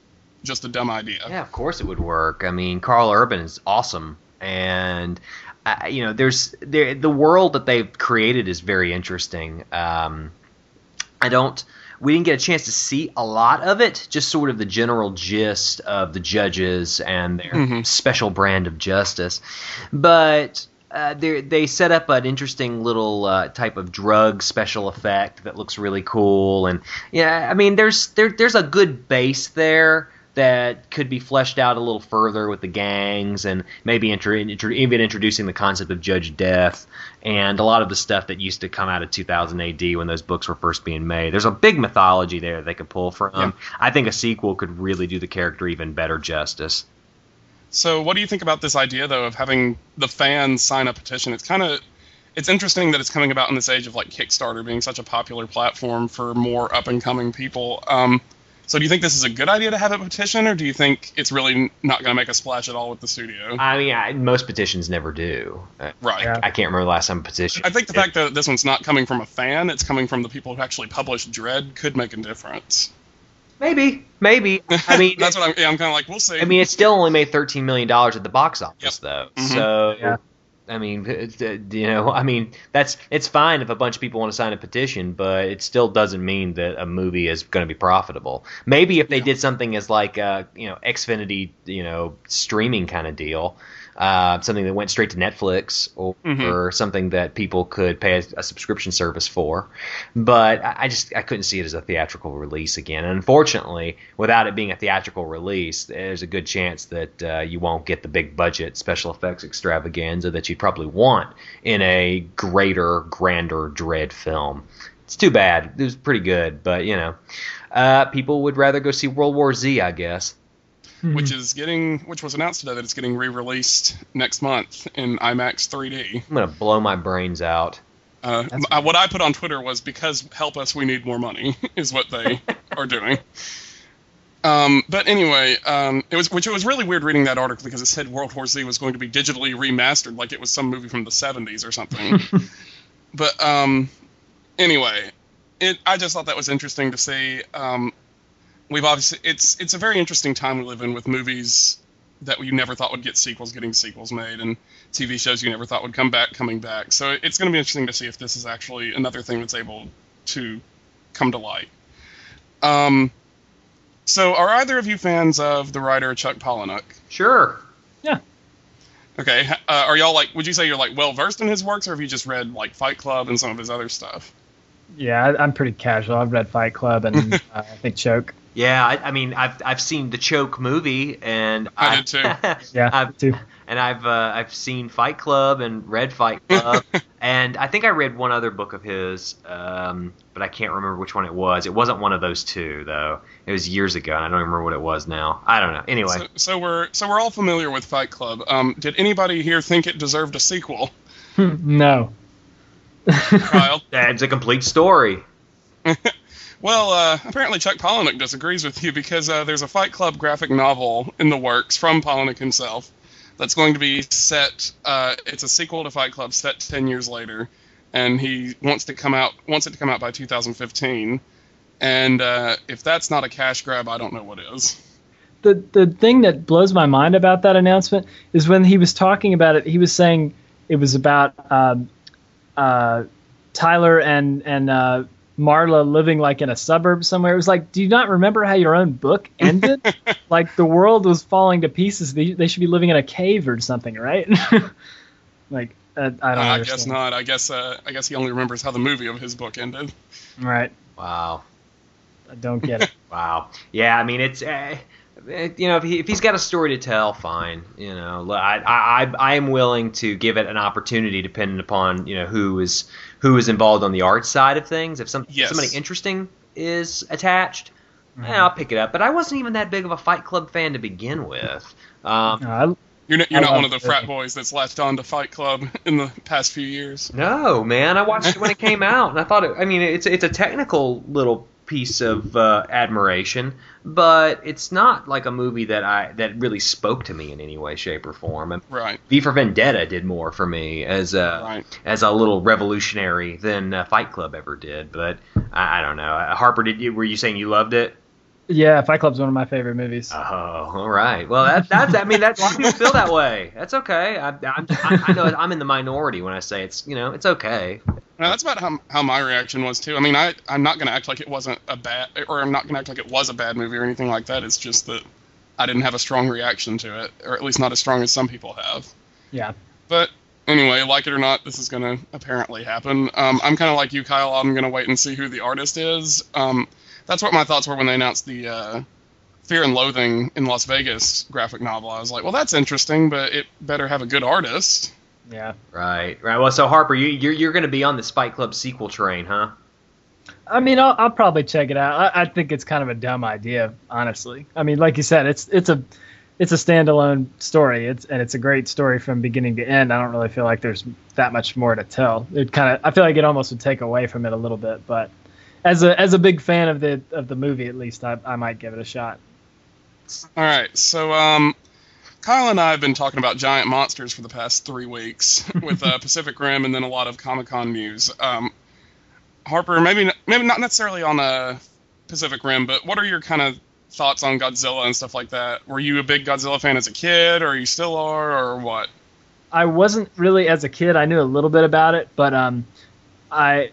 just a dumb idea? Yeah, of course it would work. I mean, Karl Urban is awesome, and uh, you know, there's there, the world that they've created is very interesting. Um, I don't. We didn't get a chance to see a lot of it, just sort of the general gist of the judges and their Mhm. special brand of justice. But uh, they they set up an interesting little uh, type of drug special effect that looks really cool, and yeah, I mean, there's there there's a good base there that could be fleshed out a little further with the gangs and maybe intro, intro, even introducing the concept of Judge Death and a lot of the stuff that used to come out of 2000 AD when those books were first being made. There's a big mythology there they could pull from. Yeah. I think a sequel could really do the character even better justice. So, what do you think about this idea, though, of having the fans sign a petition? It's kind of it's interesting that it's coming about in this age of like Kickstarter being such a popular platform for more up and coming people. Um, so, do you think this is a good idea to have a petition, or do you think it's really not going to make a splash at all with the studio? I mean, I, most petitions never do. Uh, right. Yeah. I can't remember the last time a petition. I think the fact that this one's not coming from a fan, it's coming from the people who actually published Dredd, could make a difference. maybe, maybe. I <laughs> mean, that's what I'm. Yeah, I'm kind of like, we'll see. I mean, it still only made thirteen million dollars at the box office, though. Mhm. So, Yeah. I mean, uh, you know, <laughs> I mean, that's it's fine if a bunch of people want to sign a petition, but it still doesn't mean that a movie is going to be profitable. Maybe if they Yeah. did something as like a you know Xfinity, you know, streaming kind of deal. Uh, something that went straight to Netflix or, Mhm. or something that people could pay a, a subscription service for, but I, I just I couldn't see it as a theatrical release again. And unfortunately, without it being a theatrical release, there's a good chance that uh, you won't get the big budget special effects extravaganza that you'd probably want in a greater, grander Dredd film. It's too bad. It was pretty good, but you know, uh, people would rather go see World War Z, I guess. Which is getting, which was announced today that it's getting re-released next month in IMAX 3D. I'm gonna blow my brains out. Uh, That's uh, what I put on Twitter was because help us, we need more money, <laughs> is what they <laughs> are doing. Um, but anyway, um, it was which it was really weird reading that article because it said World War Z was going to be digitally remastered, like it was some movie from the 70s or something. <laughs> but um, anyway, it I just thought that was interesting to see. Um, we've obviously it's it's a very interesting time we live in with movies that you never thought would get sequels getting sequels made and TV shows you never thought would come back coming back. So it's going to be interesting to see if this is actually another thing that's able to come to light. Um, so are either of you fans of the writer Chuck Palahniuk? Sure. Yeah. Okay, uh, are y'all like? Would you say you're like well versed in his works, or have you just read like Fight Club and some of his other stuff? Yeah, I, I'm pretty casual. I've read Fight Club and <laughs> uh, I think Choke. Yeah, I, I mean, I've I've seen the Choke movie, and I did too. <laughs> Yeah, I've, too. and I've uh, I've seen Fight Club and read Fight Club, <laughs> and I think I read one other book of his, um, but I can't remember which one it was. It wasn't one of those two though. It was years ago, and I don't remember what it was now. I don't know. Anyway, So, so we're so we're all familiar with Fight Club. Um, did anybody here think it deserved a sequel? <laughs> no. Kyle? that's a complete story. Well, uh, apparently Chuck Palahniuk disagrees with you because uh, there's a Fight Club graphic novel in the works from Palahniuk himself that's going to be set. Uh, it's a sequel to Fight Club set ten years later, and he wants to come out wants it to come out by 2015. And uh, if that's not a cash grab, I don't know what is. the the thing that blows my mind about that announcement is when he was talking about it, he was saying it was about um, uh, Tyler and and uh, Marla living like in a suburb somewhere. It was like, do you not remember how your own book ended? <laughs> like the world was falling to pieces. They, they should be living in a cave or something, right? <laughs> like uh, I don't. Uh, I guess not. I guess uh, I guess he only remembers how the movie of his book ended. Right. Wow. I don't get it. <laughs> Wow. Yeah, I mean it's. Uh, you know, if, he, if he's got a story to tell, fine. You know, I, I I am willing to give it an opportunity, depending upon you know who is who is involved on the art side of things. If some Yes. somebody interesting is attached, Mhm. yeah, I'll pick it up. But I wasn't even that big of a Fight Club fan to begin with. Um, No, I, You're not, you're not one of the frat boys that's latched on to Fight Club <laughs> in the past few years. No, man, I watched it when it <laughs> came out, and I thought it. I mean, it's it's a technical little piece of uh, admiration, but it's not like a movie that I that really spoke to me in any way, shape, or form. And Right. V for Vendetta did more for me as a Right. as a little revolutionary than uh, Fight Club ever did. But I, I don't know. Uh, Harper, did you were you saying you loved it? yeah, Fight Club's one of my favorite movies. Oh, all right. Well, that, that's I mean, that's a lot of people feel that way. That's okay. I, I'm, I, I know I'm in the minority when I say it's you know it's okay. Now, that's about how, how my reaction was too. I mean, I I'm not gonna act like it wasn't a bad, or I'm not gonna act like it was a bad movie or anything like that. It's just that I didn't have a strong reaction to it, or at least not as strong as some people have. Yeah. But anyway, like it or not, this is gonna apparently happen. Um, I'm kind of like you, Kyle. I'm gonna wait and see who the artist is. Um, that's what my thoughts were when they announced the uh, Fear and Loathing in Las Vegas graphic novel. I was like, well, that's interesting, but it better have a good artist. Yeah. Right. Right. Well, so Harper, you you're, you're going to be on the Fight Club sequel train, huh? I mean, I'll, I'll probably check it out. I, I think it's kind of a dumb idea, honestly. I mean, like you said, it's it's a it's a standalone story. It's and it's a great story from beginning to end. I don't really feel like there's that much more to tell. It kind of I feel like it almost would take away from it a little bit. But as a as a big fan of the of the movie, at least I, I might give it a shot. All right, so um, Kyle and I have been talking about giant monsters for the past three weeks <laughs> with uh, Pacific Rim and then a lot of Comic Con news. Um, Harper, maybe maybe not necessarily on a Pacific Rim, but what are your kind of thoughts on Godzilla and stuff like that? Were you a big Godzilla fan as a kid, or you still are, or what? I wasn't really as a kid. I knew a little bit about it, but um, I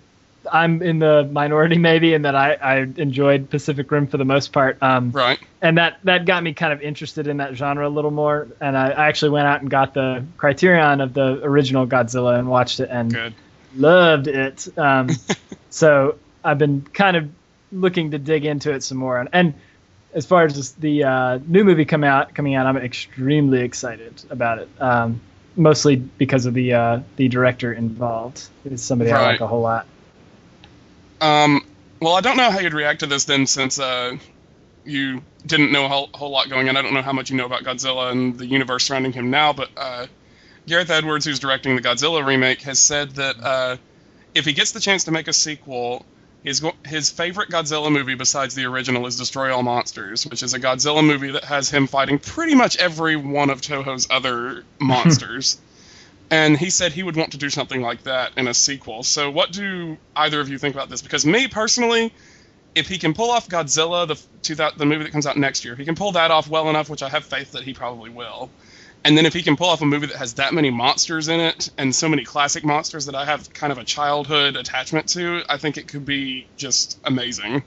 I'm in the minority <laughs> maybe in that I, I enjoyed Pacific Rim for the most part. Um, Right. and that that got me kind of interested in that genre a little more. And I, I actually went out and got the Criterion of the original Godzilla and watched it and Good. loved it. Um, <laughs> so I've been kind of looking to dig into it some more. And, and as far as the uh, new movie come out coming out, I'm extremely excited about it. Um, mostly because of the uh, the director involved. It's somebody I like a whole lot. Um, well, I don't know how you'd react to this then, since uh, you didn't know a whole, whole lot going on. I don't know how much you know about Godzilla and the universe surrounding him now, but uh, Gareth Edwards, who's directing the Godzilla remake, has said that uh, if he gets the chance to make a sequel, his his favorite Godzilla movie besides the original is Destroy All Monsters, which is a Godzilla movie that has him fighting pretty much every one of Toho's other monsters. <laughs> And he said he would want to do something like that in a sequel. So, what do either of you think about this? Because me personally, if he can pull off Godzilla, the 2000, the movie that comes out next year, if he can pull that off well enough, which I have faith that he probably will, and then if he can pull off a movie that has that many monsters in it and so many classic monsters that I have kind of a childhood attachment to, I think it could be just amazing.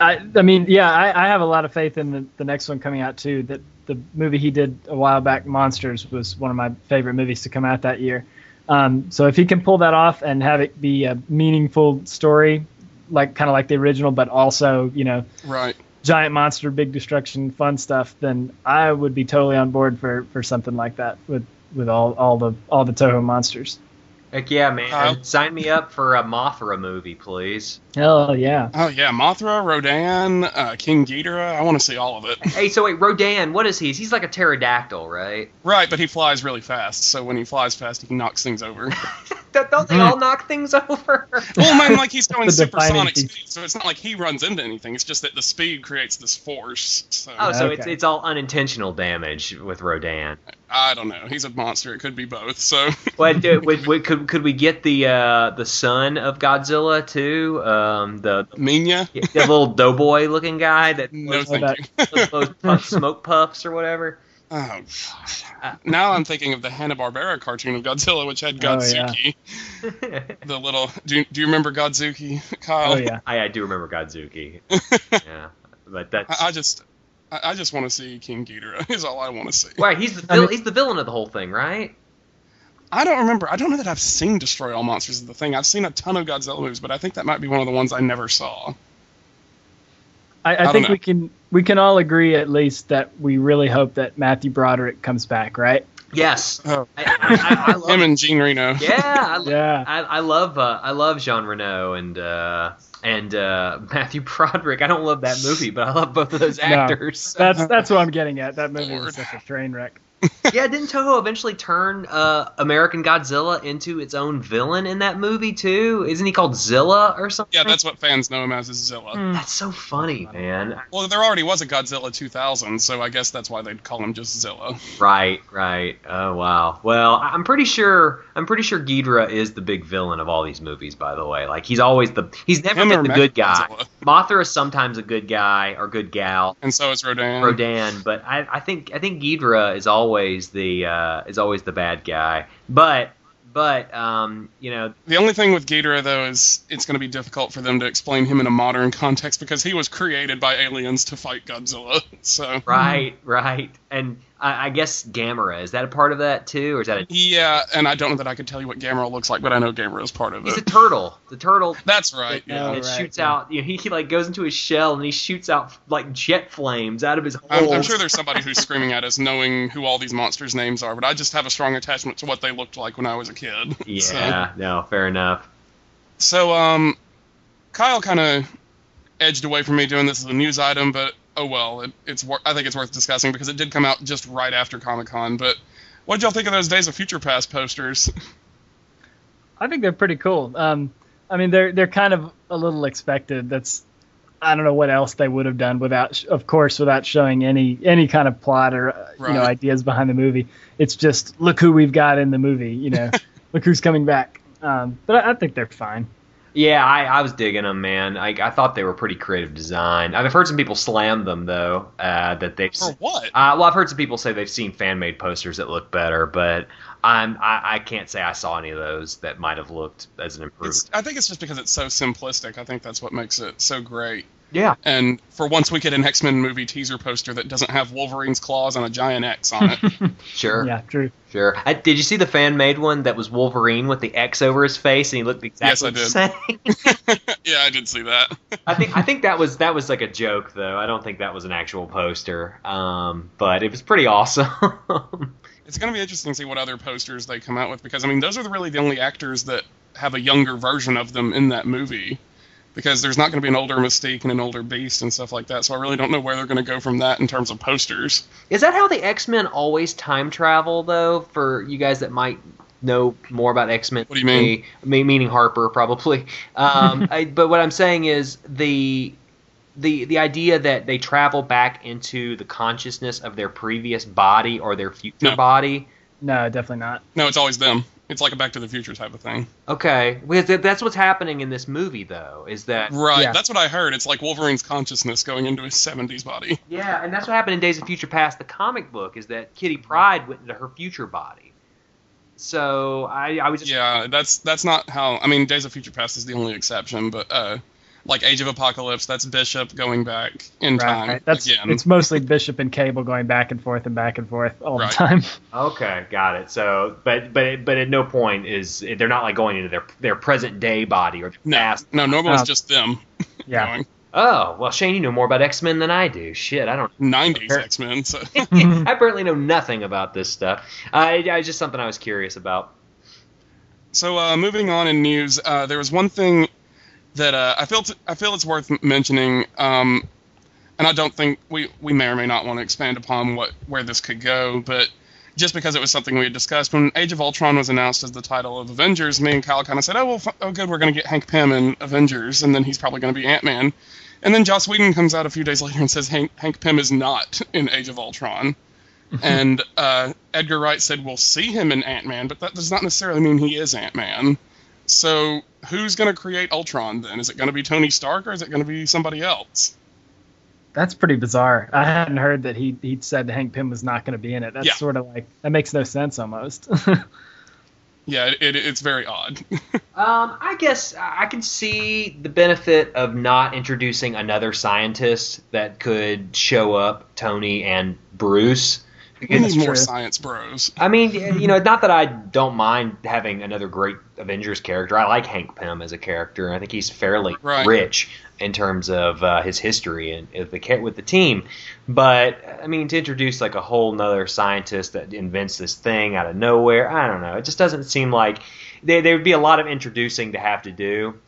I, I mean, yeah, I, I have a lot of faith in the, the next one coming out too. That the movie he did a while back, Monsters, was one of my favorite movies to come out that year. Um, so if he can pull that off and have it be a meaningful story, like kind of like the original, but also you know Right. giant monster, big destruction, fun stuff, then I would be totally on board for, for something like that with with all, all the all the Toho monsters. Heck yeah, man! Kyle? Sign me up for a Mothra movie, please. Hell yeah! Oh, yeah. Mothra, Rodan, uh, King Ghidorah. I want to see all of it. Hey, so wait, Rodan, what is he? He's like a pterodactyl, right? Right, but he flies really fast, so when he flies fast, he knocks things over. <laughs> Don't don't they all knock things <laughs> over? Well, man, like he's <laughs> going supersonic speed, so it's not like he runs into anything. It's just that the speed creates this force. So Oh, so it's Okay. it's all unintentional damage with Rodan. I don't know. He's a monster. It could be both. So <laughs> What do- would- would- could could we get the uh, the son of Godzilla too? Um, the Minya, the little doughboy looking guy that no blows, that- blows puff, smoke puffs or whatever. Oh, God. now I'm thinking of the Hanna Barbera cartoon of Godzilla, which had Oh, yeah. Godzooky, the little. Do you, do you remember Godzooky, Kyle? Oh yeah. I, I do remember Godzooky. <laughs> yeah, but that's I, I just, I, I just want to see King Ghidorah. <laughs> Is all I want to see. right. He's the I mean- he's the villain of the whole thing, right? I don't remember. I don't know that I've seen Destroy All Monsters. Is the thing. I've seen a ton of Godzilla movies, but I think that might be one of the ones I never saw. I, I, don't think know. we can we can all agree at least that we really hope that Matthew Broderick comes back, right? Yes. Oh. I, I, I <laughs> love Him and Jean Reno. Yeah, I, <laughs> Yeah. I, I love uh, I love Jean Reno and uh, and uh, Matthew Broderick. I don't love that movie, but I love both of those <laughs> actors. That's that's what I'm getting at. That movie Lord. was such a train wreck. <laughs> yeah, didn't Toho eventually turn uh, American Godzilla into its own villain in that movie too? Isn't he called Zilla or something? Yeah, that's what fans know him as is Zilla. Hmm. that's so funny, man. Well, there already was a Godzilla 2000, so I guess that's why they'd call him just Zilla. Right, right. Oh wow. Well, I- I'm pretty sure I'm pretty sure Ghidorah is the big villain of all these movies. By the way, like he's always the he's never Him been the good guy. Mechagodzilla. Mothra is sometimes a good guy or good gal. And so is Rodan. Rodan, but I, I think I think Ghidorah is always the uh, is always the bad guy. But but um, you know The only thing with Ghidorah, though, is it's going to be difficult for them to explain him in a modern context because he was created by aliens to fight Godzilla. <laughs> So, right right and I, I guess Gamera is that a part of that too or is that a, yeah, and I don't know that I could tell you what Gamera looks like, but I know Gamera is part of it. he's a turtle the turtle That's right. that, Yeah. Oh, right, shoots yeah. out you know, he, he like goes into his shell and he shoots out like jet flames out of his I'm. I'm sure there's somebody who's screaming at us knowing who all these monsters' names are, but I just have a strong attachment to what they looked like when I was a kid. <laughs> So- yeah no fair enough So, um, Kyle kind of edged away from me doing this as a news item, but oh well, it, it's wor- I think it's worth discussing because it did come out just right after Comic Con. But what did y'all think of those Days of Future Past posters? <laughs> I think they're pretty cool. Um, I mean, they're they're kind of a little expected. That's I don't know what else they would have done without, of course, without showing any any kind of plot or uh, you know ideas behind the movie. It's just look who we've got in the movie. You know, <laughs> look who's coming back. Um, but I, I think they're fine. Yeah, I, I was digging them, man. I, I thought they were pretty creative design. I've heard some people slam them though. Uh, that they've. For what? Uh, well, I've heard some people say they've seen fan made posters that look better, but I'm I, I can't say I saw any of those that might have looked as an improvement. It's, I think it's just because it's so simplistic. I think that's what makes it so great. Yeah, And for once, we get an X Men movie teaser poster that doesn't have Wolverine's claws and a giant X on it. <laughs> sure, Yeah, true. sure. I, did you see the fan made one that was Wolverine with the X over his face and he looked exactly Yes, the same? <laughs> yeah, I did see that. I think I think that was that was like a joke though. I don't think that was an actual poster. Um, but it was pretty awesome. <laughs> It's going to be interesting to see what other posters they come out with because I mean those are really the only actors that have a younger version of them in that movie. Because there's not going to be an older Mystique and an older Beast and stuff like that, so I really don't know where they're going to go from that in terms of posters. Is that how the X Men always time travel, though? For you guys that might know more about X Men, What do you mean? Me, meaning Harper, probably. Um, <laughs> I, but what I'm saying is the the the idea that they travel back into the consciousness of their previous body or their future No. body. No, definitely not. No, it's always them. It's like a Back to the Future type of thing. Okay, because that's what's happening in this movie, though. Is that Right, Yeah. that's what I heard. It's like Wolverine's consciousness going into his 70s body. yeah, and that's what happened in Days of Future Past, the comic book. Is that Kitty Pryde went into her future body. So I, I was just Yeah, that's that's not how. I mean, Days of Future Past is the only exception, but uh, like Age of Apocalypse, that's Bishop going back in time That's again. it's mostly Bishop and Cable going back and forth and back and forth all Right. the time. <laughs> Okay, got it. So, but but but at no point is they're not like going into their their present day body or their no, past. no, normally it's just them. <laughs> Yeah. going. Oh well, Shane, you know more about X Men than I do. Shit, I don't. 90s X Men. So <laughs> I apparently know nothing about this stuff. I, I just something I was curious about. So uh, moving on in news, uh, there was one thing that uh, I feel t- I feel it's worth mentioning, um, and I don't think we we may or may not want to expand upon what where this could go, but just because it was something we had discussed when Age of Ultron was announced as the title of Avengers. Me and Kyle kind of said, "Oh well, f- oh good, we're going to get Hank Pym in Avengers, and then he's probably going to be Ant Man." And then Joss Whedon comes out a few days <laughs> later and says Hank, Hank Pym is not in Age of Ultron. <laughs> and uh, Edgar Wright said we'll see him in Ant Man, but that does not necessarily mean he is Ant Man. So who's going to create Ultron then? Is it going to be Tony Stark or is it going to be somebody else? That's pretty bizarre. I hadn't heard that he he said that Hank Pym was not going to be in it. That's Yeah. sort of like that makes no sense almost. <laughs> Yeah, it, it, it's very odd. <laughs> Um, I guess I can see the benefit of not introducing another scientist that could show up Tony and Bruce. We need more true. science bros. I mean, you know, not that I don't mind having another great Avengers character. I like Hank Pym as a character. I think he's fairly Right. rich in terms of uh, his history and the with the team. But I mean, to introduce like a whole nother scientist that invents this thing out of nowhere, I don't know. It just doesn't seem like there there would be a lot of introducing to have to do.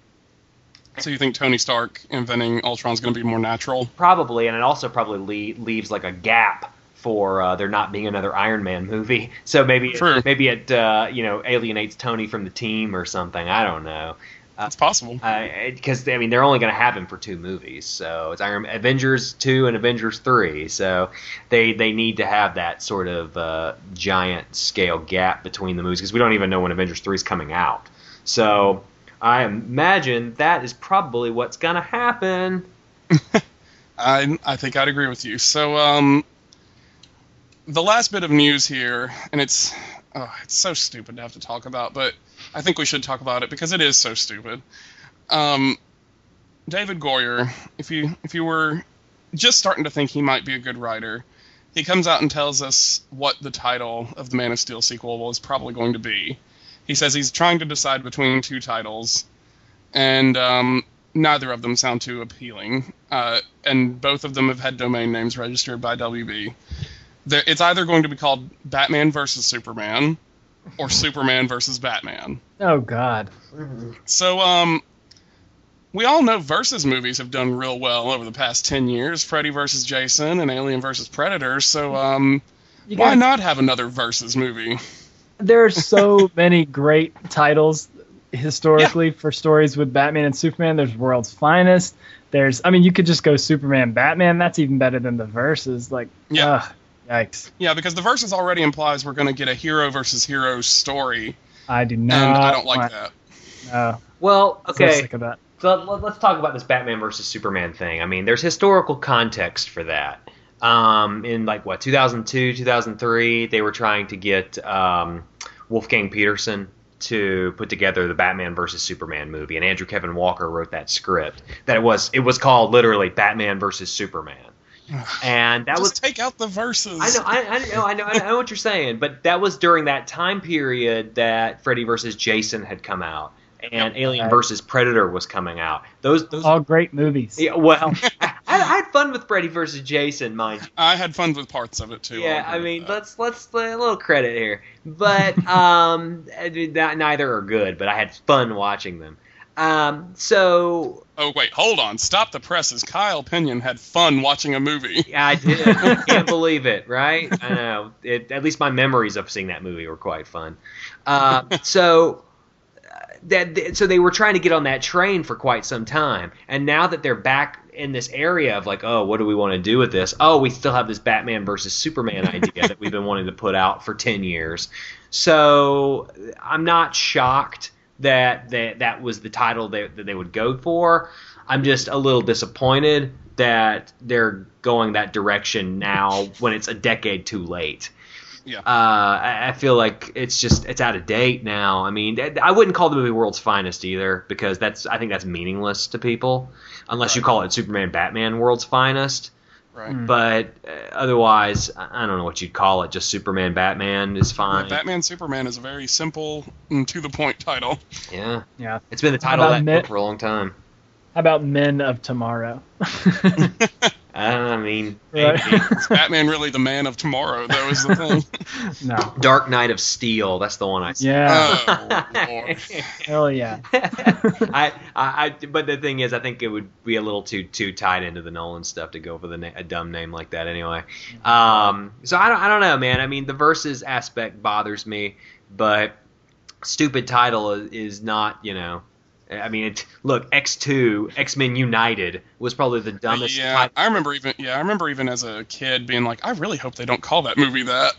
So you think Tony Stark inventing Ultron is going to be more natural? Probably, and it also probably le- leaves like a gap for uh, there not being another Iron Man movie. <laughs> So maybe True. it, maybe it uh, you know alienates Tony from the team or something. I don't know. It's possible. Because I mean they're only going to have him for two movies, so it's Iron Avengers two and Avengers three. So they they need to have that sort of uh, giant scale gap between the movies because we don't even know when Avengers three is coming out. So I imagine that is probably what's going to happen. <laughs> I I think I'd agree with you. So um, the last bit of news here, and it's oh, it's so stupid to have to talk about, but I think we should talk about it because it is so stupid. Um, David Goyer, if you if you were just starting to think he might be a good writer, he comes out and tells us what the title of the Man of Steel sequel was probably going to be. He says he's trying to decide between two titles, and um, neither of them sound too appealing. Uh, and both of them have had domain names registered by WB. There, it's either going to be called Batman versus Superman or Superman versus Batman. oh God. So, um, we all know versus movies have done real well over the past 10 years Freddy versus Jason and Alien versus Predator. So, um, You why not have another versus movie? There are so <laughs> many great titles historically for stories with Batman and Superman. There's World's Finest. There's, I mean, you could just go Superman, Batman. That's even better than the verses. Like, Yeah. ugh, yikes. Yeah, because the versus already implies we're going to get a hero versus hero story, I do not. and I don't like want- that. No, Well, so okay. sick of that. So let- let's talk about this Batman versus Superman thing. I mean, there's historical context for that. Um, in like what 2002, 2003, they were trying to get um, Wolfgang Petersen to put together the Batman versus Superman movie, and Andrew Kevin Walker wrote that script. That it was it was called literally Batman versus Superman, <laughs> and that Just was take out the verses. I know, I, I know, I know, I know what you're saying, but that was during that time period that Freddy versus Jason had come out, and Alien Right. versus Predator was coming out. Those, those. All great movies. yeah, well, <laughs> <laughs> I, I had fun with Freddy versus Jason, mind you. I had fun with parts of it too. Yeah, I'll I agree mean, with that. let's let's a little credit here, but um, not, neither are good. But I had fun watching them. Um, so Oh wait, hold on. Stop the presses. Kyle Pinion had fun watching a movie. <laughs> Yeah, I did. I <laughs> can't believe it, right? I know. It, at least my memories of seeing that movie were quite fun. Uh, <laughs> so uh, that so they were trying to get on that train for quite some time, and now that they're back in this area of like, oh, what do we want to do with this? Oh, we still have this Batman versus Superman idea that we've been wanting to put out for ten years. So I'm not shocked that that, that was the title that, that they would go for. I'm just a little disappointed that they're going that direction now when it's a decade too late. Yeah. Uh, I, I feel like it's just it's out of date now. I mean, I wouldn't call the movie World's Finest either because that's I think that's meaningless to people unless you call it Superman Batman World's Finest. Right. Mm. But uh, otherwise, I I don't know what you'd call it. Just Superman Batman is fine. Batman Superman is a very simple and to the point title. Yeah, Yeah. it's been the title of about that Mitt? book for a long time. How about Men of Tomorrow? <laughs> <laughs> Uh, I mean, Right. Is Batman really the man of tomorrow? That was the thing. <laughs> no. Dark Knight of Steel. That's the one I said. Yeah. Oh, <laughs> Hell yeah. <laughs> I, I, I, but the thing is, I think it would be a little too too tied into the Nolan stuff to go for the na- a dumb name like that. Anyway, um, so I don't, I don't know, man. I mean, the versus aspect bothers me, but stupid title is, is not, you know. I mean, it, look, X two, X Men United was probably the dumbest. yeah, title. I remember even yeah, I remember even as a kid being like, I really hope they don't call that movie that.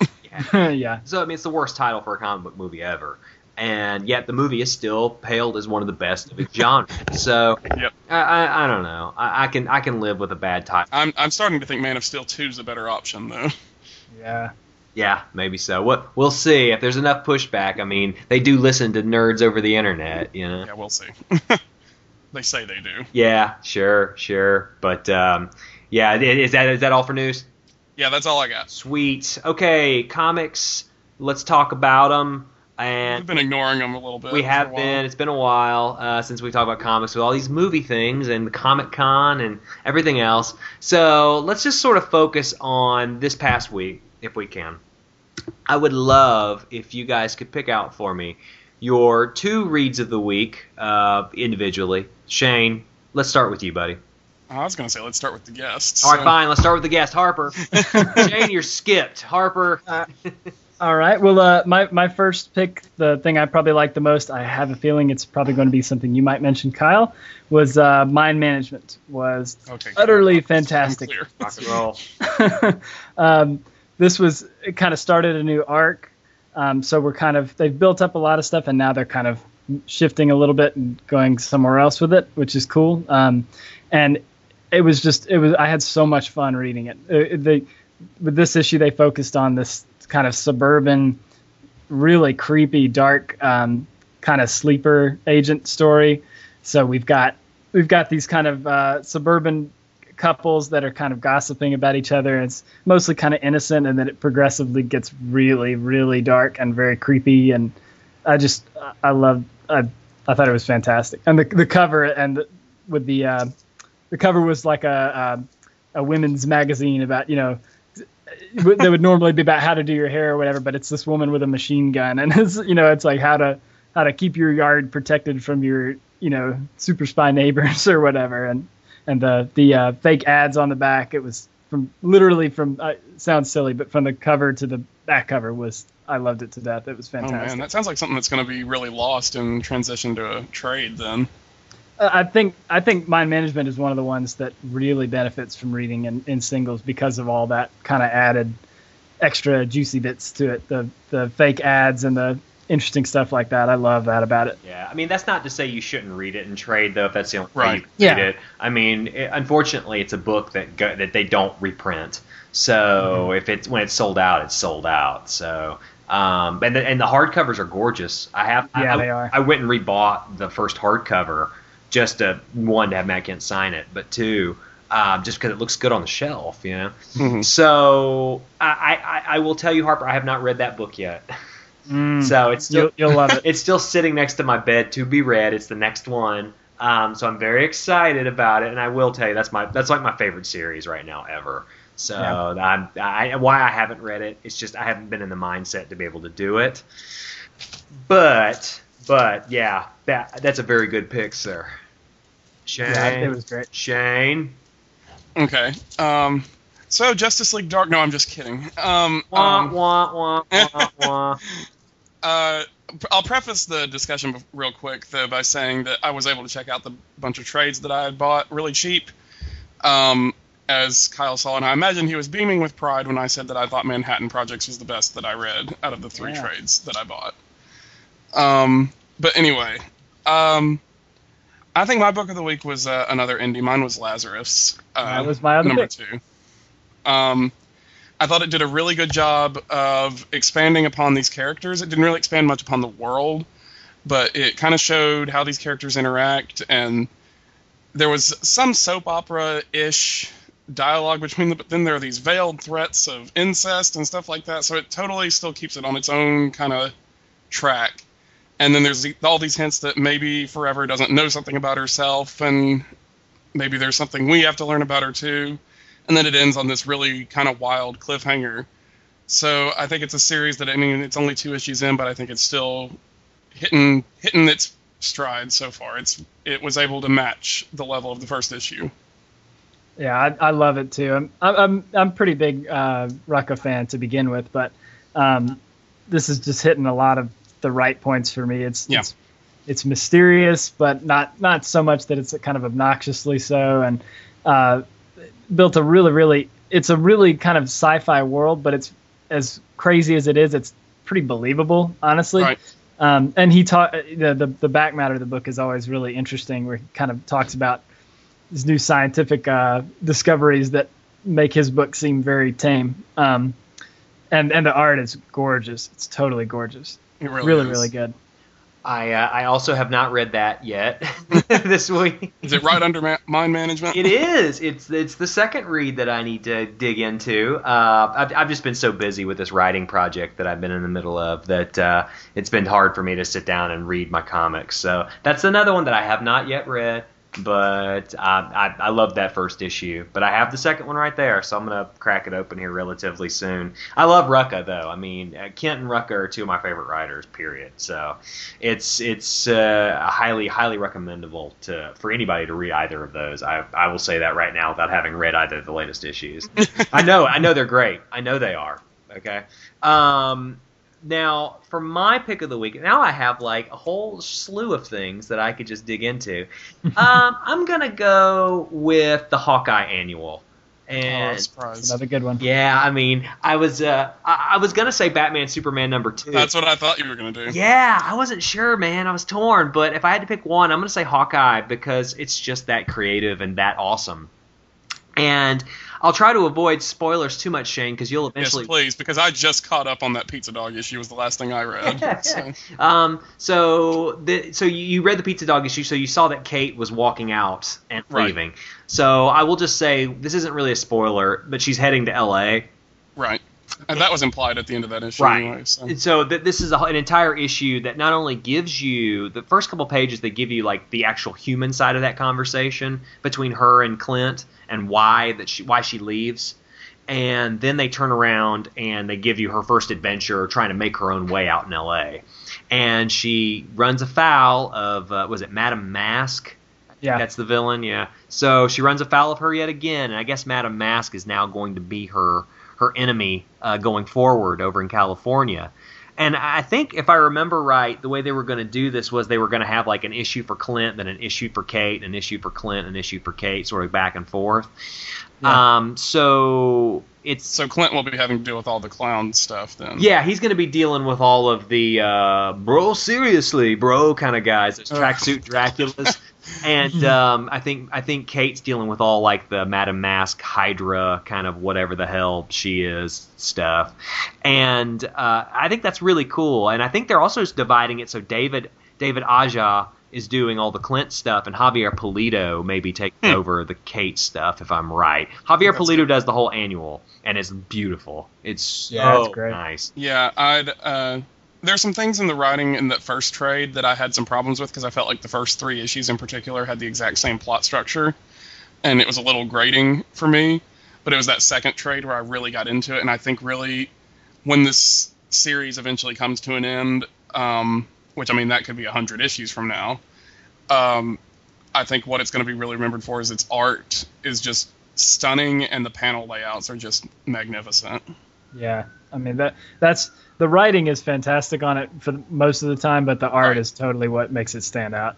<laughs> <laughs> yeah. So I mean, it's the worst title for a comic book movie ever, and yet the movie is still hailed as one of the best of its <laughs> genre. So Yep. I, I, I don't know. I, I can I can live with a bad title. I'm I'm starting to think Man of Steel 2 is a better option though. Yeah. Yeah, maybe so. What we'll see if there's enough pushback. I mean, they do listen to nerds over the internet, you know. Yeah, we'll see. <laughs> they say they do. Yeah, sure, sure, but um, yeah, is that is that all for news? Yeah, that's all I got. Sweet. Okay, comics. Let's talk about them. And We've been ignoring them a little bit. we have been. It's been a while uh, since we talked about comics with all these movie things and the Comic Con and everything else. So let's just sort of focus on this past week, if we can. I would love if you guys could pick out for me your two reads of the week uh, individually. Shane, let's start with you, buddy. I was gonna say let's start with the guests. All right, So- fine. Let's start with the guest, Harper. <laughs> Shane, you're skipped. Harper. All right. Well, uh, my my first pick, the thing I probably like the most, I have a feeling it's probably going to be something you might mention, Kyle, was uh, mind management. Was Okay. utterly fantastic. Rock and roll. <laughs> um, this was it kind of started a new arc. Um, so we're kind of they've built up a lot of stuff, and now they're kind of shifting a little bit and going somewhere else with it, which is cool. Um, and it was just it was I had so much fun reading it. Uh, they, with this issue, they focused on this kind of suburban, really creepy, dark um, kind of sleeper agent story. So we've got we've got these kind of uh, suburban couples that are kind of gossiping about each other. It's mostly kind of innocent, and then it progressively gets really, really dark and very creepy. And I just, I love, I, I thought it was fantastic. And the the cover and the, with the uh, the cover was like a, a a women's magazine about you know that would normally be about how to do your hair or whatever, but it's this woman with a machine gun, and it's you know it's like how to how to keep your yard protected from your you know super spy neighbors <laughs> or whatever, and and the the uh, fake ads on the back. It was from literally from uh, sounds silly, but from the cover to the back cover was I loved it to death. It was fantastic. Oh man, that sounds like something that's going to be really lost in transition to a trade. Then. Uh, I think I think mind management is one of the ones that really benefits from reading in, in singles because of all that kind of added extra juicy bits to it. The the fake ads and the interesting stuff like that. I love that about it. Yeah, I mean that's not to say you shouldn't read it and trade though if that's the only way you can Yeah. read it. I mean, it, unfortunately, it's a book that go, that they don't reprint. So Mm-hmm. if it's when it's sold out, it's sold out. So um, and the, and the hardcovers are gorgeous. I have Yeah, I, they are. I went and rebought the first hardcover just to one to have Matt Kindt sign it, but two. Um, just because it looks good on the shelf, you know. Mhm. So I, I, I will tell you, Harper, I have not read that book yet. <laughs> Mm. So it's still you'll, you'll love it. <laughs> it's still sitting next to my bed to be read. It's the next one. Um, so I'm very excited about it, and I will tell you that's my that's like my favorite series right now ever. So Yeah. I'm I, why I haven't read it. It's just I haven't been in the mindset to be able to do it. But but yeah, that that's a very good pick, sir. Shane, Yeah, it was great. Shane. Okay. Um. So Justice League Dark. No, I'm just kidding. Um. Wah, um, wah, wah, wah, wah. <laughs> Uh, I'll preface the discussion real quick though by saying that I was able to check out the bunch of trades that I had bought really cheap. Um, as Kyle saw, and I imagine he was beaming with pride when I said that I thought Manhattan Projects was the best that I read out of the three Yeah. trades that I bought. Um, but anyway, um, I think my book of the week was uh, another indie. Mine was Lazarus. Uh, That was my other number pick. two. Um, I thought it did a really good job of expanding upon these characters. It didn't really expand much upon the world, but it kind of showed how these characters interact, and there was some soap opera ish dialogue between them, but then there are these veiled threats of incest and stuff like that, so it totally still keeps it on its own kind of track. And then there's the, all these hints that maybe Forever doesn't know something about herself, and maybe there's something we have to learn about her too. And then it ends on this really kind of wild cliffhanger. So I think it's a series that I mean it's only two issues in, but I think it's still hitting hitting its stride so far. It's it was able to match the level of the first issue. Yeah, I, I love it too. I'm I'm I'm pretty big uh, Rucka fan to begin with, but um, this is just hitting a lot of the right points for me. It's Yeah. it's, it's mysterious, but not not so much that it's kind of obnoxiously so, and uh, built a really really it's a really kind of sci-fi world, but it's as crazy as it is, it's pretty believable, honestly. Right. Um, and he taught the, the the back matter of the book is always really interesting, where he kind of talks about these new scientific uh, discoveries that make his book seem very tame. Um, and and the art is gorgeous. It's totally gorgeous. It really, Really, really good. I uh, I also have not read that yet <laughs> <laughs> this week. Is it right under ma- mind management? It is. It's it's the second read that I need to dig into. Uh, I've, I've just been so busy with this writing project that I've been in the middle of that uh, it's been hard for me to sit down and read my comics. So that's another one that I have not yet read. But I, I, I love that first issue. But I have the second one right there, so I'm gonna crack it open here relatively soon. I love Rucka though. I mean, uh, Kindt and Rucka are two of my favorite writers. Period. So it's it's uh, highly highly recommendable to for anybody to read either of those. I I will say that right now without having read either of the latest issues. <laughs> I know I know they're great. I know they are. Okay. Um, now for my pick of the week, now I have like a whole slew of things that I could just dig into. <laughs> um, I'm gonna go with the Hawkeye annual. Oh, And surprise. Another good one. yeah, I mean, I was uh, I, I was gonna say Batman Superman number two. That's what I thought you were gonna do. Yeah, I wasn't sure, man. I was torn, but if I had to pick one, I'm going to say Hawkeye because it's just that creative and that awesome. And I'll try to avoid spoilers too much, Shane, because you'll eventually. Yes, please, because I just caught up on that Pizza Dog issue. Was the last thing I read. <laughs> So, um, so the so you, read the Pizza Dog issue, so you saw that Kate was walking out and Right. leaving. So I will just say this isn't really a spoiler, but she's heading to L.A. right, and that was implied at the end of that issue. Right. Anyway, so. And so th- this is a, an entire issue that not only gives you the first couple pages, they give you like the actual human side of that conversation between her and Clint and why that she why she leaves, and then they turn around and they give you her first adventure trying to make her own way out in L.A. And she runs afoul of uh, was it Madame Masque? Yeah. That's the villain, yeah. So she runs afoul of her yet again, and I guess Madame Masque is now going to be her her enemy uh, going forward over in California. And I think if I remember right, the way they were going to do this was they were going to have like an issue for Clint, then an issue for Kate, an issue for Clint, an issue for Kate, sort of back and forth. Yeah. Um, so it's So Clint will be having to deal with all the clown stuff then. yeah, he's going to be dealing with all of the uh, bro, seriously, bro, kind of guys, those tracksuit Draculas, and <laughs> um, I think I think Kate's dealing with all like the Madame Masque, Hydra, kind of whatever the hell she is stuff, and uh, I think that's really cool. And I think they're also dividing it so David David Aja is doing all the Clint stuff, and Javier Pulido may be taking over the Kate stuff, if I'm right. Javier That's Pulido does the whole annual, and it's beautiful. It's Yeah, it's so great. nice. Yeah, I'd. Uh, there's some things in the writing in that first trade that I had some problems with because I felt like the first three issues in particular had the exact same plot structure, and it was a little grating for me. But it was that second trade where I really got into it, and I think really when this series eventually comes to an end, um, which I mean that could be hundred issues from now, um, I think what it's going to be really remembered for is its art is just stunning, and the panel layouts are just magnificent. Yeah, I mean that that's the writing is fantastic on it for most of the time, but the art Right. is totally what makes it stand out.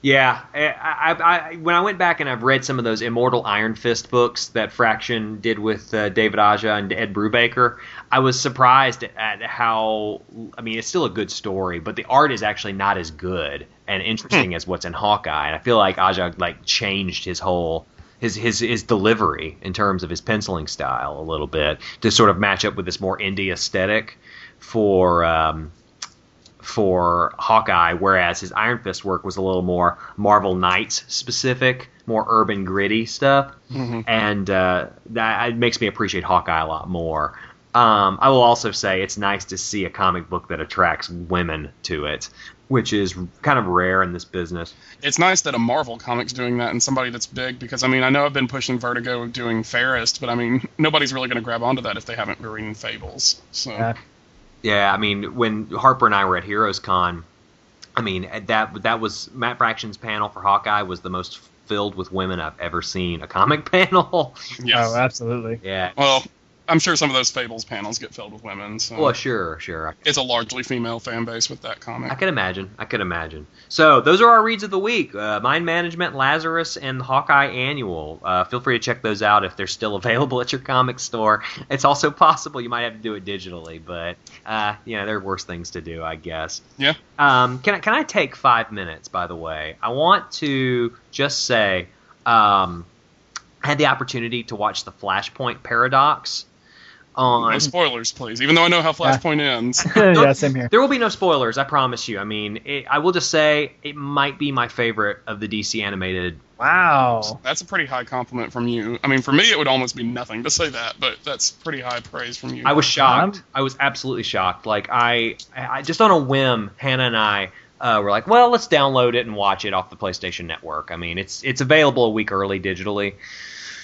Yeah, I, I, I, when I went back and I've read some of those Immortal Iron Fist books that Fraction did with uh, David Aja and Ed Brubaker, I was surprised at how. I mean, it's still a good story, but the art is actually not as good and interesting as what's in Hawkeye. And I feel like Aja like changed his whole. His, his his delivery in terms of his penciling style a little bit to sort of match up with this more indie aesthetic for um, for Hawkeye, whereas his Iron Fist work was a little more Marvel Knights specific, more urban gritty stuff, and uh, that it makes me appreciate Hawkeye a lot more. Um, I will also say it's nice to see a comic book that attracts women to it. which is kind of rare in this business. It's nice that a Marvel comic's doing that and somebody that's big because I mean I know I've been pushing Vertigo doing Fairest, but I mean <laughs> nobody's really going to grab onto that if they haven't been reading Fables. So Yeah. Yeah, I mean, when Harper and I were at Heroes Con, I mean that that was Matt Fraction's panel for Hawkeye was the most filled with women I've ever seen a comic <laughs> panel. yes. Oh, absolutely. yeah. well, I'm sure some of those Fables panels get filled with women. So Well, sure, sure. it's a largely female fan base with that comic. I can imagine. I can imagine. So those are our reads of the week: uh, Mind Management, Lazarus, and Hawkeye Annual. Uh, feel free to check those out if they're still <laughs> available at your comic store. It's also <laughs> possible you might have to do it digitally, but uh, you know there are worse things to do, I guess. Yeah. Um, can I can I take five minutes? By the way, I want to just say um, I had the opportunity to watch the Flashpoint Paradox on No spoilers, please. Even though I know how Flashpoint ends. <laughs> yeah, same here. there will be no spoilers, I promise you. I mean, it, I will just say it might be my favorite of the DC animated. Wow. That's a pretty high compliment from you. I mean, for me, it would almost be nothing to say that, but that's pretty high praise from you. I was shocked. Um, I was absolutely shocked. Like I, I just on a whim, Hannah and I uh, were like, well, let's download it and watch it off the PlayStation Network. I mean, it's it's available a week early digitally.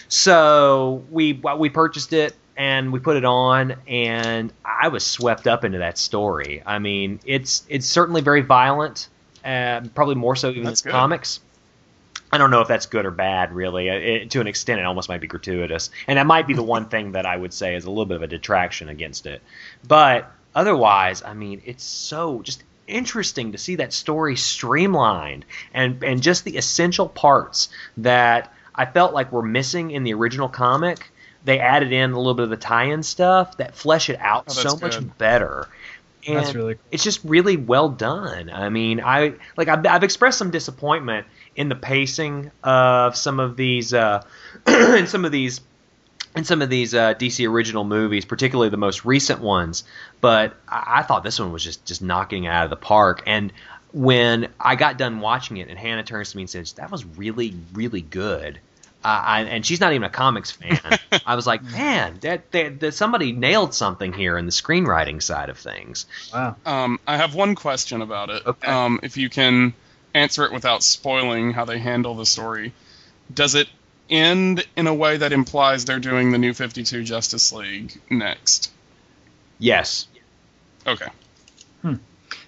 So we we purchased it and we put it on, and I was swept up into that story. I mean, it's it's certainly very violent, uh, probably more so even That's than good. comics. I don't know if that's good or bad, really. It, to an extent, it almost might be gratuitous, and that might be the one <laughs> thing that I would say is a little bit of a detraction against it. But otherwise, I mean, it's so just interesting to see that story streamlined and and just the essential parts that I felt like were missing in the original comic. They added in a little bit of the tie-in stuff that flesh it out Oh, that's so much better. And That's really cool. it's just really well done. I mean, I like I've, I've expressed some disappointment in the pacing of some of these uh, <clears throat> in some of these in some of these uh, DC original movies, particularly the most recent ones. But I, I thought this one was just just knocking it out of the park. And when I got done watching it, and Hannah turns to me and says, "That was really really good." Uh, I, and she's not even a comics fan. <laughs> I was like, man, that, that, that somebody nailed something here in the screenwriting side of things. Wow. Um, I have one question about it. Okay. Um, if you can answer it without spoiling how they handle the story, does it end in a way that implies they're doing the new 52 Justice League next? Yes. Okay.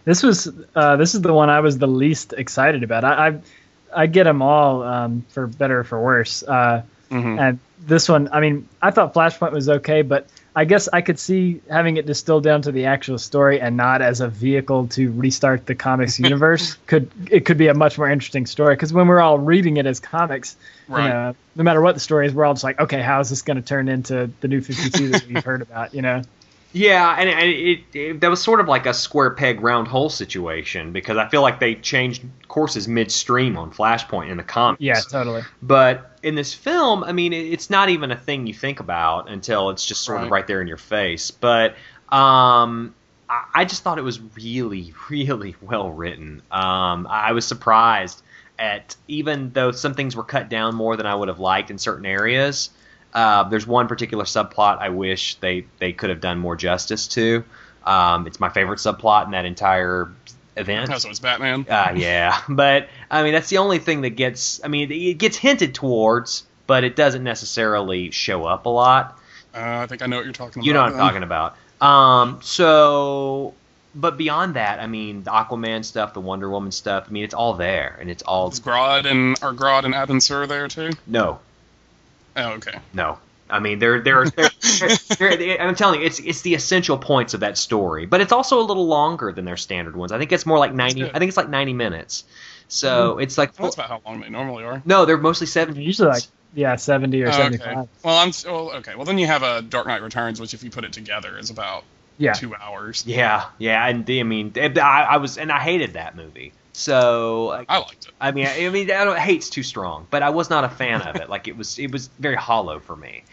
This was uh, this is the one I was the least excited about. I I, I get them all um, for better or for worse. Uh, hmm and this one, I mean, I thought Flashpoint was okay, but I guess I could see having it distilled down to the actual story and not as a vehicle to restart the comics <laughs> universe. could it could be a much more interesting story because when we're all reading it as comics, Right. you know, no matter what the story is, we're all just like, okay, how is this going to turn into the new Fifty Two that we've heard about? You know? Yeah, and, and it, it that was sort of like a square peg round hole situation because I feel like they changed courses midstream on Flashpoint in the comics. Yeah, totally. But in this film, I mean, it- it's not even a thing you think about until it's just sort of Right. right there in your face. But um, I, I just thought it was really, <laughs> really well written. Um, I was surprised at even though some things were cut down more than I would have liked in certain areas. Uh, there's one particular subplot I wish they, they could have done more justice to. Um, it's my favorite subplot in that entire event. Oh, so it's Batman. Uh, yeah, <laughs> but I mean that's the only thing that gets. I mean, it gets hinted towards, but it doesn't necessarily show up a lot. Uh, I think I know what you're talking about. You know what I'm then. talking about. Um, so, but beyond that, I mean, the Aquaman stuff, the Wonder Woman stuff. I mean, it's all there, and it's all Is Grodd and are Grodd and Abin Sur there too? no, Oh, okay. no. I mean, there, there, there, <laughs> there, there- I'm telling you, it's it's the essential points of that story, but it's also a little longer than their standard ones. I think it's more like 90. I think it's like 90 minutes. So mm-hmm. it's like Well, that's about how long they normally are. no, they're mostly 70. Usually like yeah, seventy or Oh, seventy okay. Well, I'm well, okay. Well, then you have a Dark Knight Returns, which if you put it together is about Yeah. two hours. Yeah, yeah, and I mean, I, I was, and I hated that movie. So, like, I liked it. I mean, I mean, I don't, hate's too strong, but I was not a fan of it. Like, it was, it was very hollow for me.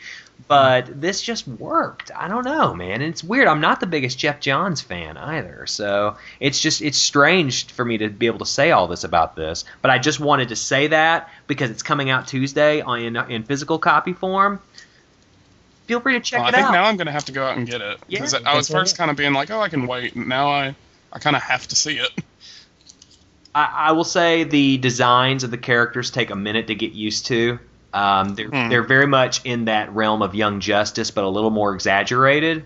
But this just worked. I don't know, man. And it's weird. I'm not the biggest Geoff Johns fan either. So it's just, it's strange for me to be able to say all this about this. But I just wanted to say that because it's coming out Tuesday on, in, in physical copy form. Feel free to check Well, I it think out. now I'm going to have to go out and get it Yeah, because I was first kind of being like, oh, I can wait. And now I, I kind of have to see it. <laughs> I, I will say the designs of the characters take a minute to get used to. Um, they're Hmm. they're very much in that realm of Young Justice, but a little more exaggerated.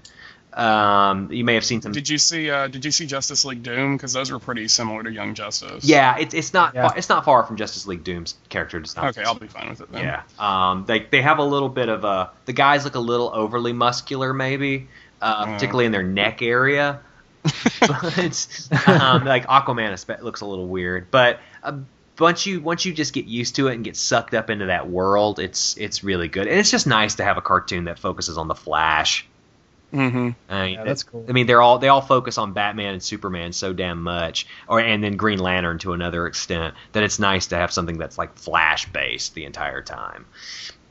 Um, you may have seen some. Did you see? Uh, did you see Justice League Doom? Because those were pretty similar to Young Justice. yeah, it's it's not Yeah. Far, it's not far from Justice League Doom's character design. Okay, I'll be fine with it then. Yeah. Um, they they have a little bit of a the guys look a little overly muscular maybe, uh, Mm. particularly in their neck area. <laughs> but um, like Aquaman looks a little weird, but uh, once you once you just get used to it and get sucked up into that world, it's it's really good, and it's just nice to have a cartoon that focuses on the Flash. hmm I mean, Yeah, that's cool. I mean, they're all they all focus on Batman and Superman so damn much, or and then Green Lantern to another extent that it's nice to have something that's like Flash based the entire time,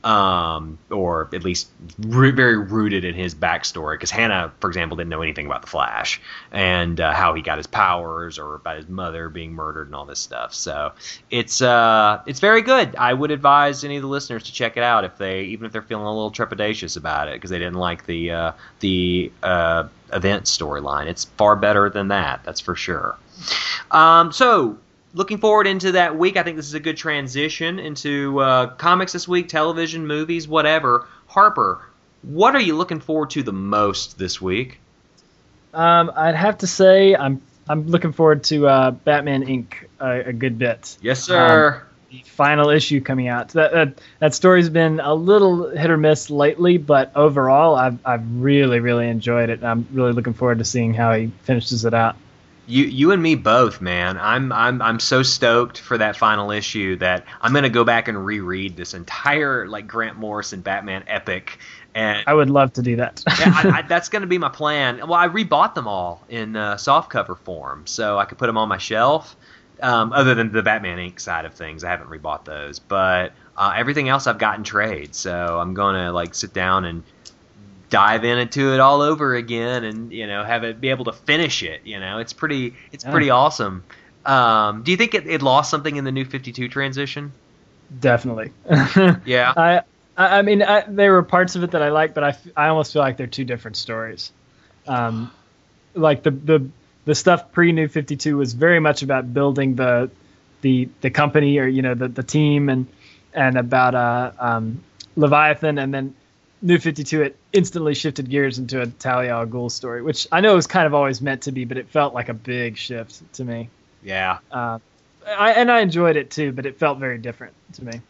um, or at least re- very rooted in his backstory. Because Hannah, for example, didn't know anything about the Flash and uh, how he got his powers, or about his mother being murdered and all this stuff. So it's uh, it's very good. I would advise any of the listeners to check it out if they even if they're feeling a little trepidatious about it because they didn't like the uh, the uh, event storyline. It's far better than that. That's for sure. Um, so looking forward into that week, I think this is a good transition into uh, comics this week, television, movies, whatever. Harper, what are you looking forward to the most this week? Um, I'd have to say I'm I'm looking forward to uh, Batman Inc. A, a good bit. Yes, sir. The final issue coming out. That, that that story's been a little hit or miss lately, but overall, I've I've really really enjoyed it. I'm really looking forward to seeing how he finishes it out. You, you and me both, man. I'm, I'm, I'm so stoked for that final issue that I'm gonna go back and reread this entire like Grant Morrison Batman epic, and I would love to do that. <laughs> yeah, I, I, that's going to be my plan. Well, I rebought them all in uh, softcover form, so I could put them on my shelf. Um, other than the Batman Inc. side of things, I haven't rebought those, but uh, everything else I've got in trade. So I'm going to like sit down and dive into it all over again, and you know have it be able to finish it. You know, it's pretty, it's Yeah. pretty awesome. Um, do you think it, it lost something in the new 52 transition? Definitely. <laughs> <laughs> Yeah. I I mean I, there were parts of it that I like, but i, I almost feel like they're two different stories. Um, like the the the stuff pre New Fifty Two was very much about building the the the company or you know the the team and and about uh um, Leviathan and then New Fifty Two it instantly shifted gears into a Talia al Ghul story, which I know was kind of always meant to be, but it felt like a big shift to me. Yeah. Uh, I, and I enjoyed it too, but it felt very different to me.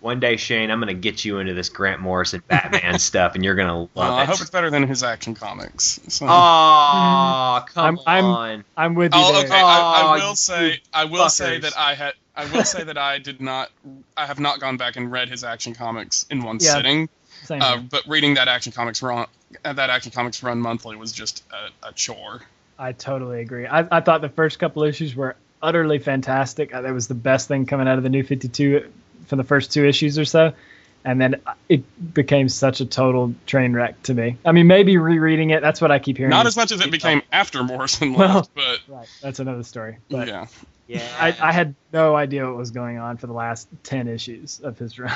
One day, Shane, I'm going to get you into this Grant Morrison Batman <laughs> stuff, and you're going to love Well, it. I hope it's better than his action comics. So. Oh, come I'm- I'm- on. I'm with you Oh, there. okay. I, I will say, I will say that I had, I will say that I did not, I have not gone back and read his action comics in one Yeah. sitting. Same Uh, but reading that action comics run, uh, that action comics run monthly was just a, a chore. I totally agree. I, I thought the first couple issues were utterly fantastic. Uh, That was the best thing coming out of the new 52 for the first two issues or so. And then it became such a total train wreck to me. I mean, maybe rereading it, that's what I keep hearing. Not as much as it became after Morrison Well- <laughs> left, but Right, that's another story. But yeah. Yeah. I, I had no idea what was going on for the last 10 issues of his run.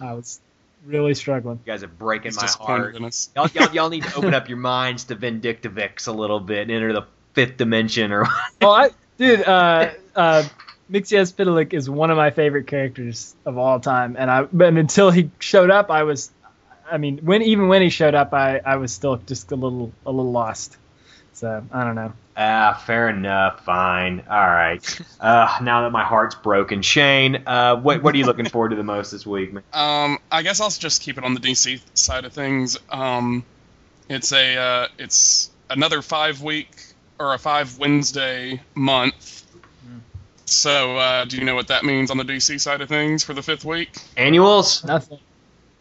I was really struggling. you guys are breaking He's my heart. Y'all, y'all, y'all need to open <laughs> up your minds to Vyndktvx a little bit and enter the fifth dimension or Oh, I, dude, uh, uh, Mxyzptlk is one of my favorite characters of all time, and I, but until he showed up, I was, I mean, when even when he showed up, I, I was still just a little, a little lost. So I don't know. Ah, fair enough. Fine. All right. Uh, now that my heart's broken, Shane, uh, what what are you looking forward to the most this week, man? Um, I guess I'll just keep it on the DC side of things. Um, it's a uh, it's another five week or a five Wednesday month. So, uh, do you know what that means on the DC side of things for the fifth week? Annuals? Nothing.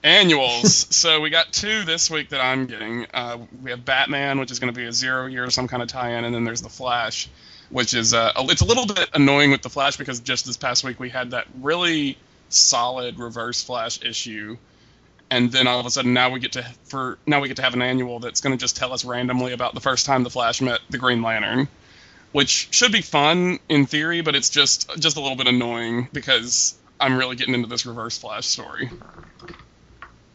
Annuals. <laughs> so we got two this week that I'm getting. Uh, we have Batman, which is going to be a zero year, some kind of tie-in, and then there's the Flash, which is uh, a- it's a little bit annoying with the Flash because just this past week we had that really solid Reverse Flash issue, and then all of a sudden now we get to for now we get to have an annual that's going to just tell us randomly about the first time the Flash met the Green Lantern, which should be fun in theory, but it's just just a little bit annoying because I'm really getting into this Reverse Flash story.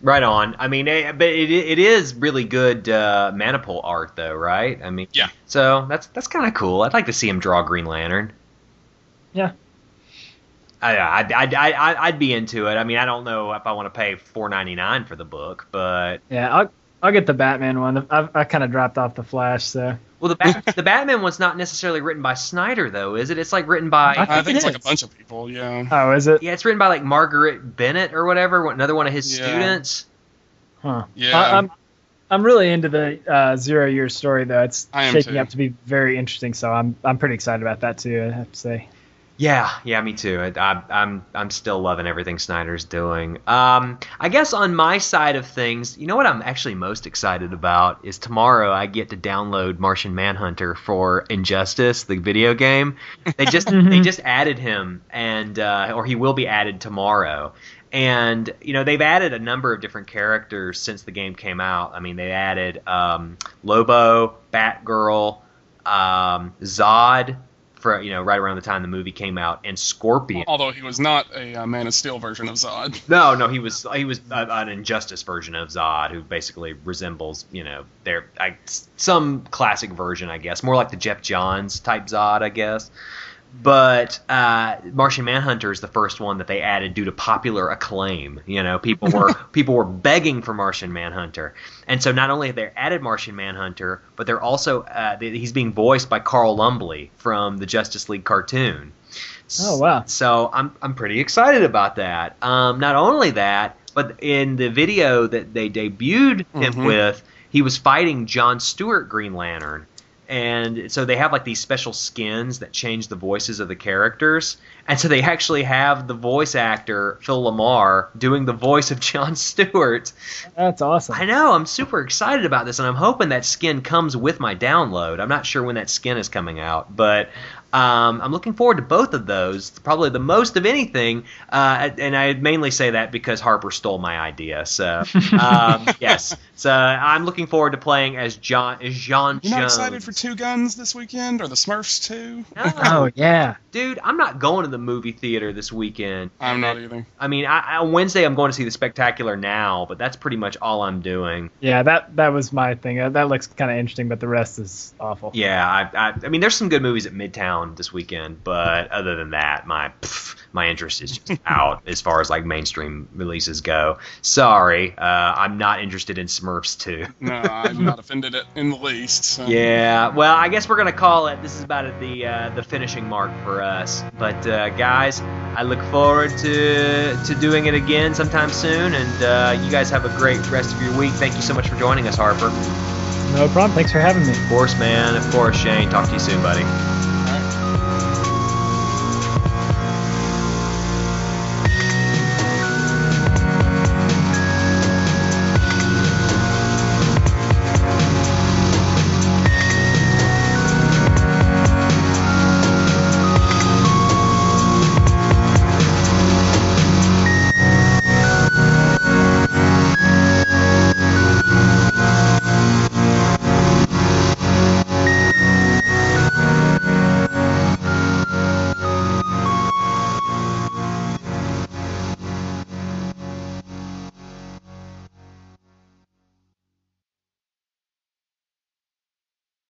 Right on. I mean, eh, but it, it is really good uh, Manapul art, though, right? I mean, Yeah. So that's that's kind of cool. I'd like to see him draw Green Lantern. Yeah. I, I'd, I'd, I'd, I'd be into it. I mean, I don't know if I want to pay four ninety nine for the book, but Yeah, I'll I'll get the Batman one. I I kind of dropped off the Flash, so well, the Bat, the Batman one's not necessarily written by Snyder, though, is it? It's like written by I I think think it's it like a bunch of people. Yeah. oh, is it? yeah, it's written by like Margaret Bennett or whatever, another one of his Yeah. students. Huh. Yeah. I, I'm I'm really into the uh, zero year story though. It's I shaping too. up to be very interesting, so I'm I'm pretty excited about that too. I have to say. Yeah, yeah, me too. I, I, I'm I'm still loving everything Snyder's doing. Um, I guess on my side of things, you know what I'm actually most excited about is tomorrow I get to download Martian Manhunter for Injustice, the video game. They just <laughs> they just added him, and uh, or he will be added tomorrow. And you know they've added a number of different characters since the game came out. I mean they added um, Lobo, Batgirl, um, Zod. For you know, right around the time the movie came out, and Scorpion. Although he was not a uh, Man of Steel version of Zod. <laughs> No, no, he was he was a, an injustice version of Zod, who basically resembles you know their I, some classic version, I guess, more like the Geoff Johns type Zod, I guess. But uh, Martian Manhunter is the first one that they added due to popular acclaim. You know, people were <laughs> people were begging for Martian Manhunter, and so not only have they added Martian Manhunter, but they're also uh, he's being voiced by Carl Lumbly from the Justice League cartoon. Oh, wow. So I'm I'm pretty excited about that. Um, not only that, but in the video that they debuted him Mhm. with, he was fighting John Stewart Green Lantern. And so they have like these special skins that change the voices of the characters. And so they actually have the voice actor, Phil LaMarr, doing the voice of John <laughs> Stewart. That's awesome. I know, I'm super excited about this, and I'm hoping that skin comes with my download. I'm not sure when that skin is coming out, but um, I'm looking forward to both of those, probably the most of anything. Uh, and I mainly say that because Harper stole my idea. So, <laughs> um, yes. So I'm looking forward to playing as John as John You're not Jones. excited for Two Guns this weekend or the Smurfs 2? No. <laughs> Oh yeah. Dude, I'm not going to the movie theater this weekend. I'm not either. I mean, I, I, on Wednesday I'm going to see the Spectacular Now, but that's pretty much all I'm doing. Yeah, that that was my thing. Uh, That looks kind of interesting, but the rest is awful. Yeah, I, I, I mean, there's some good movies at Midtown this weekend, but other than that, my pff, my interest is just out as far as like mainstream releases go. Sorry, uh, I'm not interested in Smurfs 2. <laughs> No, I'm not offended it in the least. So. Yeah, well, I guess we're gonna call it. This is about the uh, the finishing mark for us. But uh, guys, I look forward to to doing it again sometime soon. And uh, you guys have a great rest of your week. Thank you so much for joining us, Harper. No problem. Thanks for having me. Of course, man. Of course, Shane. Talk to you soon, buddy.